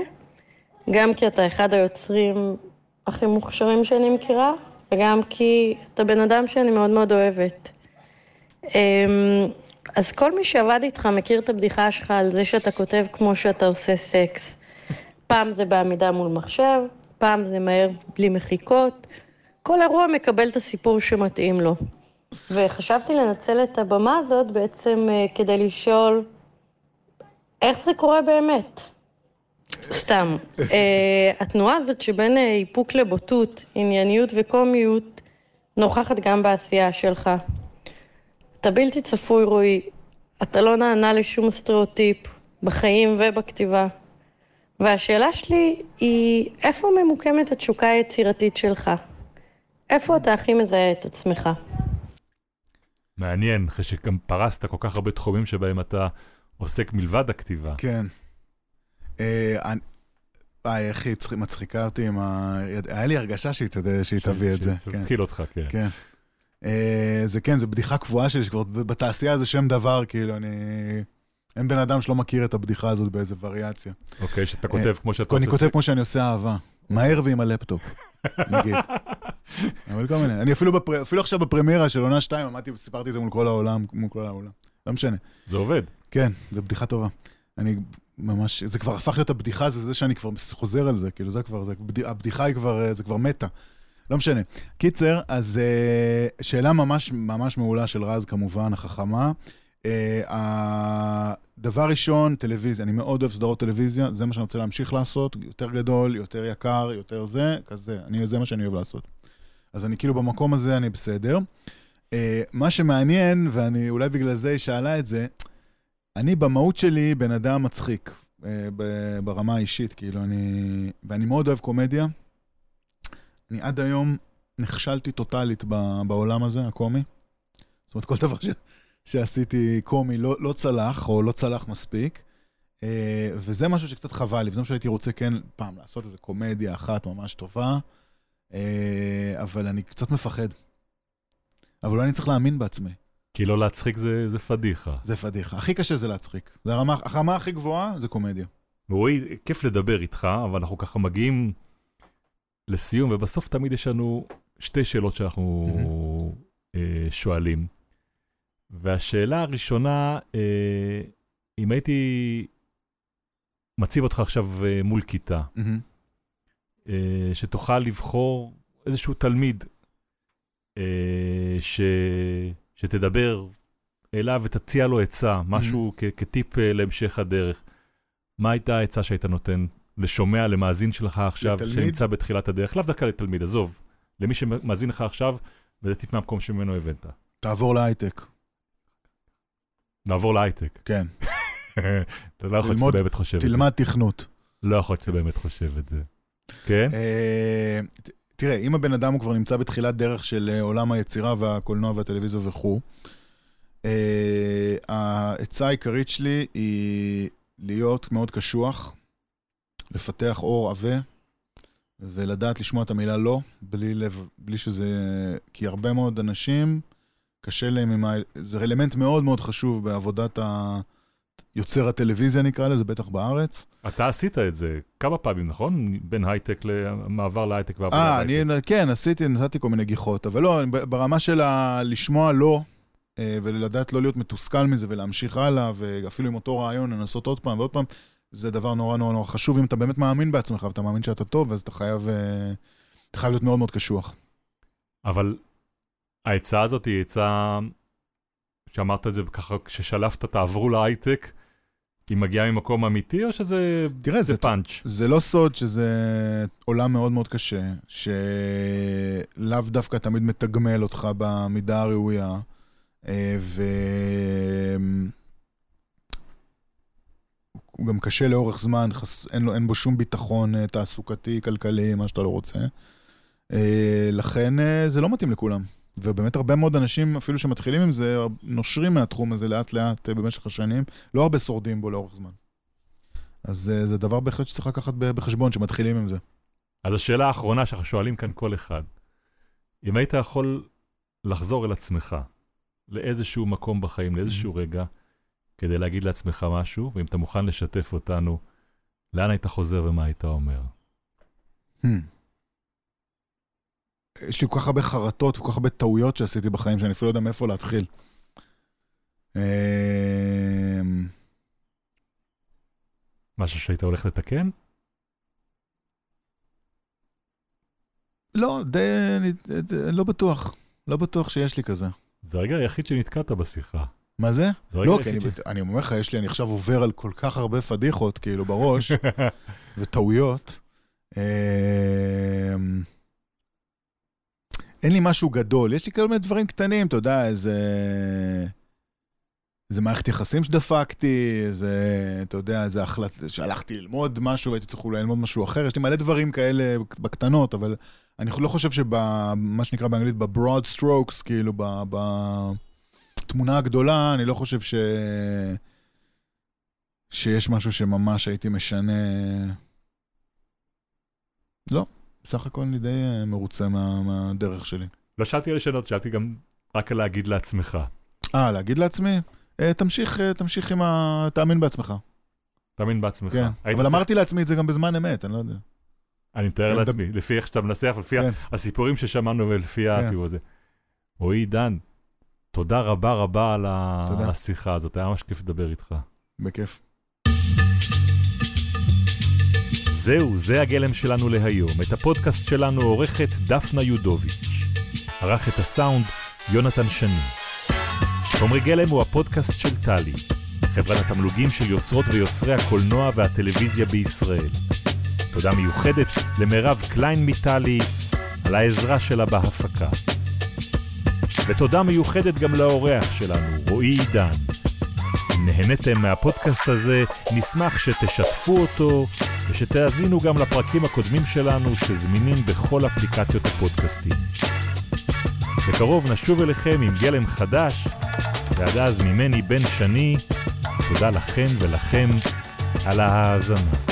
גם כי אתה אחד היוצרים הכי מוכשרים שאני מכירה, וגם כי אתה בן אדם שאני מאוד מאוד אוהבת. אמ, אז כל מי שעבד איתך מכיר את הבדיחה שלך על זה שאתה כותב כמו שאתה עושה סקס. פעם זה בעמידה מול מחשב, פעם זה מהר בלי מחיקות. כל אירוע מקבל את הסיפור שמתאים לו. וחשבתי לנצל את הבמה הזאת בעצם אה, כדי לשאול איך זה קורה באמת. סתם. אה, התנועה הזאת שבין אה, איפוק לבוטות, ענייניות וקומיות, נוכחת גם בעשייה שלך. אתה בלתי צפוי, רועי. אתה לא נענה לשום סטריאוטיפ, בחיים ובכתיבה. והשאלה שלי היא, איפה ממוקמת התשוקה היצירתית שלך? איפה אתה הכי מזהה את עצמך? מעניין, אחרי שגם פרסת כל כך הרבה תחומים שבהם אתה עוסק מלבד הכתיבה. כן. אה, אני- וואי, איך היא צח- מצחיקה אותי עם ה... היה לי הרגשה שהיא תד- שהיא תביא את זה. כן. תתחיל אותך, כן. כן. אה, זה כן, זו בדיחה קבועה שלי, שכבר בתעשייה זה שם דבר, כאילו, אני... אין בן אדם שלא מכיר את הבדיחה הזאת באיזה וריאציה. אוקיי, שאתה כותב כמו שאתה אני עושה... כותב כמו שאני עושה אהבה. מהר ועם הלפטופ, נגיד. [laughs] אבל כל מיני. אני אפילו בפר- אפילו עכשיו בפרמיירה של עונה 2, עמדתי וסיפרתי את זה מול כל העולם, מול כל העולם. לא משנה. זה עובד. כן, זו בדיחה טובה. אני ממש, זה כבר הפך להיות הבדיחה, זה זה שאני כבר חוזר על זה, כאילו זה כבר, זה, בד- הבדיחה היא כבר, אה, זה כבר מתה. לא משנה. קיצר, אז אה, שאלה ממש ממש מעולה של רז, כמובן, החכמה. אה, הדבר ראשון, טלוויזיה. אני מאוד אוהב סדרות טלוויזיה, זה מה שאני רוצה להמשיך לעשות, יותר גדול, יותר יקר, יותר זה, כזה. אני, זה מה שאני אוהב לעשות. אז אני כאילו במקום הזה, אני בסדר. אה, מה שמעניין, ואני אולי בגלל זה היא שאלה את זה, אני במהות שלי בן אדם מצחיק, ב- ברמה האישית, כאילו, אני... ואני מאוד אוהב קומדיה. אני עד היום נכשלתי טוטאלית בעולם הזה, הקומי. זאת אומרת, כל דבר ש... שעשיתי קומי לא, לא צלח, או לא צלח מספיק. אה, וזה משהו שקצת חבל לי, וזה מה שהייתי רוצה כן פעם לעשות איזה קומדיה אחת ממש טובה, אבל אני קצת מפחד. אבל אולי אני צריך להאמין בעצמי. כי לא להצחיק זה זה פדיחה. זה פדיחה. הכי קשה זה להצחיק. זה הרמה, הרמה הכי גבוהה זה קומדיה. רועי, כיף לדבר איתך, אבל אנחנו ככה מגיעים לסיום, ובסוף תמיד יש לנו שתי שאלות שאנחנו אה, שואלים. והשאלה הראשונה, אה, אם הייתי מציב אותך עכשיו אה, מול כיתה, מהמם. אה, שתוכל לבחור איזשהו תלמיד אה, ש... שתדבר אליו ותציע לו עצה, משהו כ- כטיפ אה, להמשך הדרך. מה הייתה העצה שהיית נותן לשומע, למאזין שלך עכשיו, לתלמיד? שנמצא בתחילת הדרך? לאו דווקא לתלמיד, עזוב. למי שמאזין לך עכשיו, וזה טיפ מהמקום שממנו הבאת. תעבור להייטק. נעבור להייטק. כן. [laughs] אתה לא יכול שאתה ללמוד- באמת חושב את זה. תלמד תכנות. לא יכול שאתה באמת חושב את זה. כן? אה, תראה, אם הבן אדם הוא כבר נמצא בתחילת דרך של אה, עולם היצירה והקולנוע והטלוויזיה וכו', אה, העצה העיקרית שלי היא להיות מאוד קשוח, לפתח אור עבה, ולדעת לשמוע את המילה לא, בלי, לב, בלי שזה... כי הרבה מאוד אנשים, קשה להם עם ה... זה אלמנט מאוד מאוד חשוב בעבודת ה... יוצר הטלוויזיה נקרא לזה, בטח בארץ. אתה עשית את זה כמה פעמים, נכון? בין הייטק למעבר להייטק ועבודה אה, להייטק. אני, כן, עשיתי, נתתי כל מיני גיחות, אבל לא, ברמה של ה- לשמוע לא, אה, ולדעת לא להיות מתוסכל מזה ולהמשיך הלאה, ואפילו עם אותו רעיון לנסות עוד פעם ועוד פעם, זה דבר נורא נורא נורא חשוב. אם אתה באמת מאמין בעצמך ואתה מאמין שאתה טוב, אז אתה חייב, אה, אתה חייב להיות מאוד מאוד קשוח. אבל העצה הזאת היא עצה, שאמרת את זה ככה, כששלפת תעברו להייטק, היא מגיעה ממקום אמיתי, או שזה תראה, זה זה, פאנץ'? זה לא סוד שזה עולם מאוד מאוד קשה, שלאו דווקא תמיד מתגמל אותך במידה הראויה, אה, ו... הוא גם קשה לאורך זמן, חס... אין, לו, אין בו שום ביטחון אה, תעסוקתי, כלכלי, מה שאתה לא רוצה. אה, לכן זה לא מתאים לכולם. ובאמת הרבה מאוד אנשים, אפילו שמתחילים עם זה, נושרים מהתחום הזה לאט לאט אה, במשך השנים. לא הרבה שורדים בו לאורך זמן. אז אה, זה דבר בהחלט שצריך לקחת בחשבון כשמתחילים עם זה. אז השאלה האחרונה שאנחנו שואלים כאן כל אחד, אם היית יכול לחזור אל עצמך, לאיזשהו מקום בחיים, לאיזשהו רגע, כדי להגיד לעצמך משהו, ואם אתה מוכן לשתף אותנו, לאן היית חוזר ומה היית אומר? Hmm. יש לי כל כך הרבה חרטות וכל כך הרבה טעויות שעשיתי בחיים, שאני אפילו לא יודע מאיפה להתחיל. אה, משהו שהיית הולך לתקן? לא, די, אני לא בטוח. לא בטוח שיש לי כזה. זה הרגע היחיד שנתקעת בשיחה. מה זה? זה לא, כי אני, ש- אני אומר לך, יש לי, אני עכשיו עובר על כל כך הרבה פדיחות, כאילו, בראש, [laughs] וטעויות. אין לי משהו גדול, יש לי כל מיני דברים קטנים, אתה יודע, איזה... איזה מערכת יחסים שדפקתי, איזה, אתה יודע, איזה החלטה, שהלכתי ללמוד משהו, הייתי צריך אולי ללמוד משהו אחר, יש לי מלא דברים כאלה בקטנות, אבל אני לא חושב שבמה שנקרא באנגלית, ב-broad strokes, כאילו, בתמונה הגדולה, אני לא חושב ש... שיש משהו שממש הייתי משנה... לא, בסך הכל אני די אה, מרוצה מה, מהדרך שלי. לא שאלתי על שאלות, שאלתי גם רק על להגיד לעצמך. אה, להגיד לעצמי? אה, תמשיך, אה, תמשיך עם ה... תאמין בעצמך. תאמין בעצמך. כן. אבל צריך- אמרתי לעצמי את זה גם בזמן אמת, אני לא יודע. אני מתאר אני לעצמי, לפי איך שאתה מנסח, לפי כן. הסיפורים ששמענו ולפי הסיפור הזה. רועי עידן, תודה רבה רבה על ה- תודה. על השיחה הזאת, היה ממש כיף לדבר איתך. בכיף. זהו, זה הגלם שלנו להיום. את הפודקאסט שלנו עורכת דפנה יודוביץ'. ערך את הסאונד יונתן שני. חומרי גלם הוא הפודקאסט של טלי, חברת התמלוגים של יוצרות ויוצרי הקולנוע והטלוויזיה בישראל. תודה מיוחדת למירב קליין מטלי על העזרה שלה בהפקה. ותודה מיוחדת גם לאורח שלנו, רועי עידן. נהניתם מהפודקאסט הזה, נשמח שתשתפו אותו ושתאזינו גם לפרקים הקודמים שלנו שזמינים בכל אפליקציות הפודקאסטים. בקרוב נשוב אליכם עם גלם חדש, ועד אז ממני בן שני, תודה לכן ולכם על ההאזנה.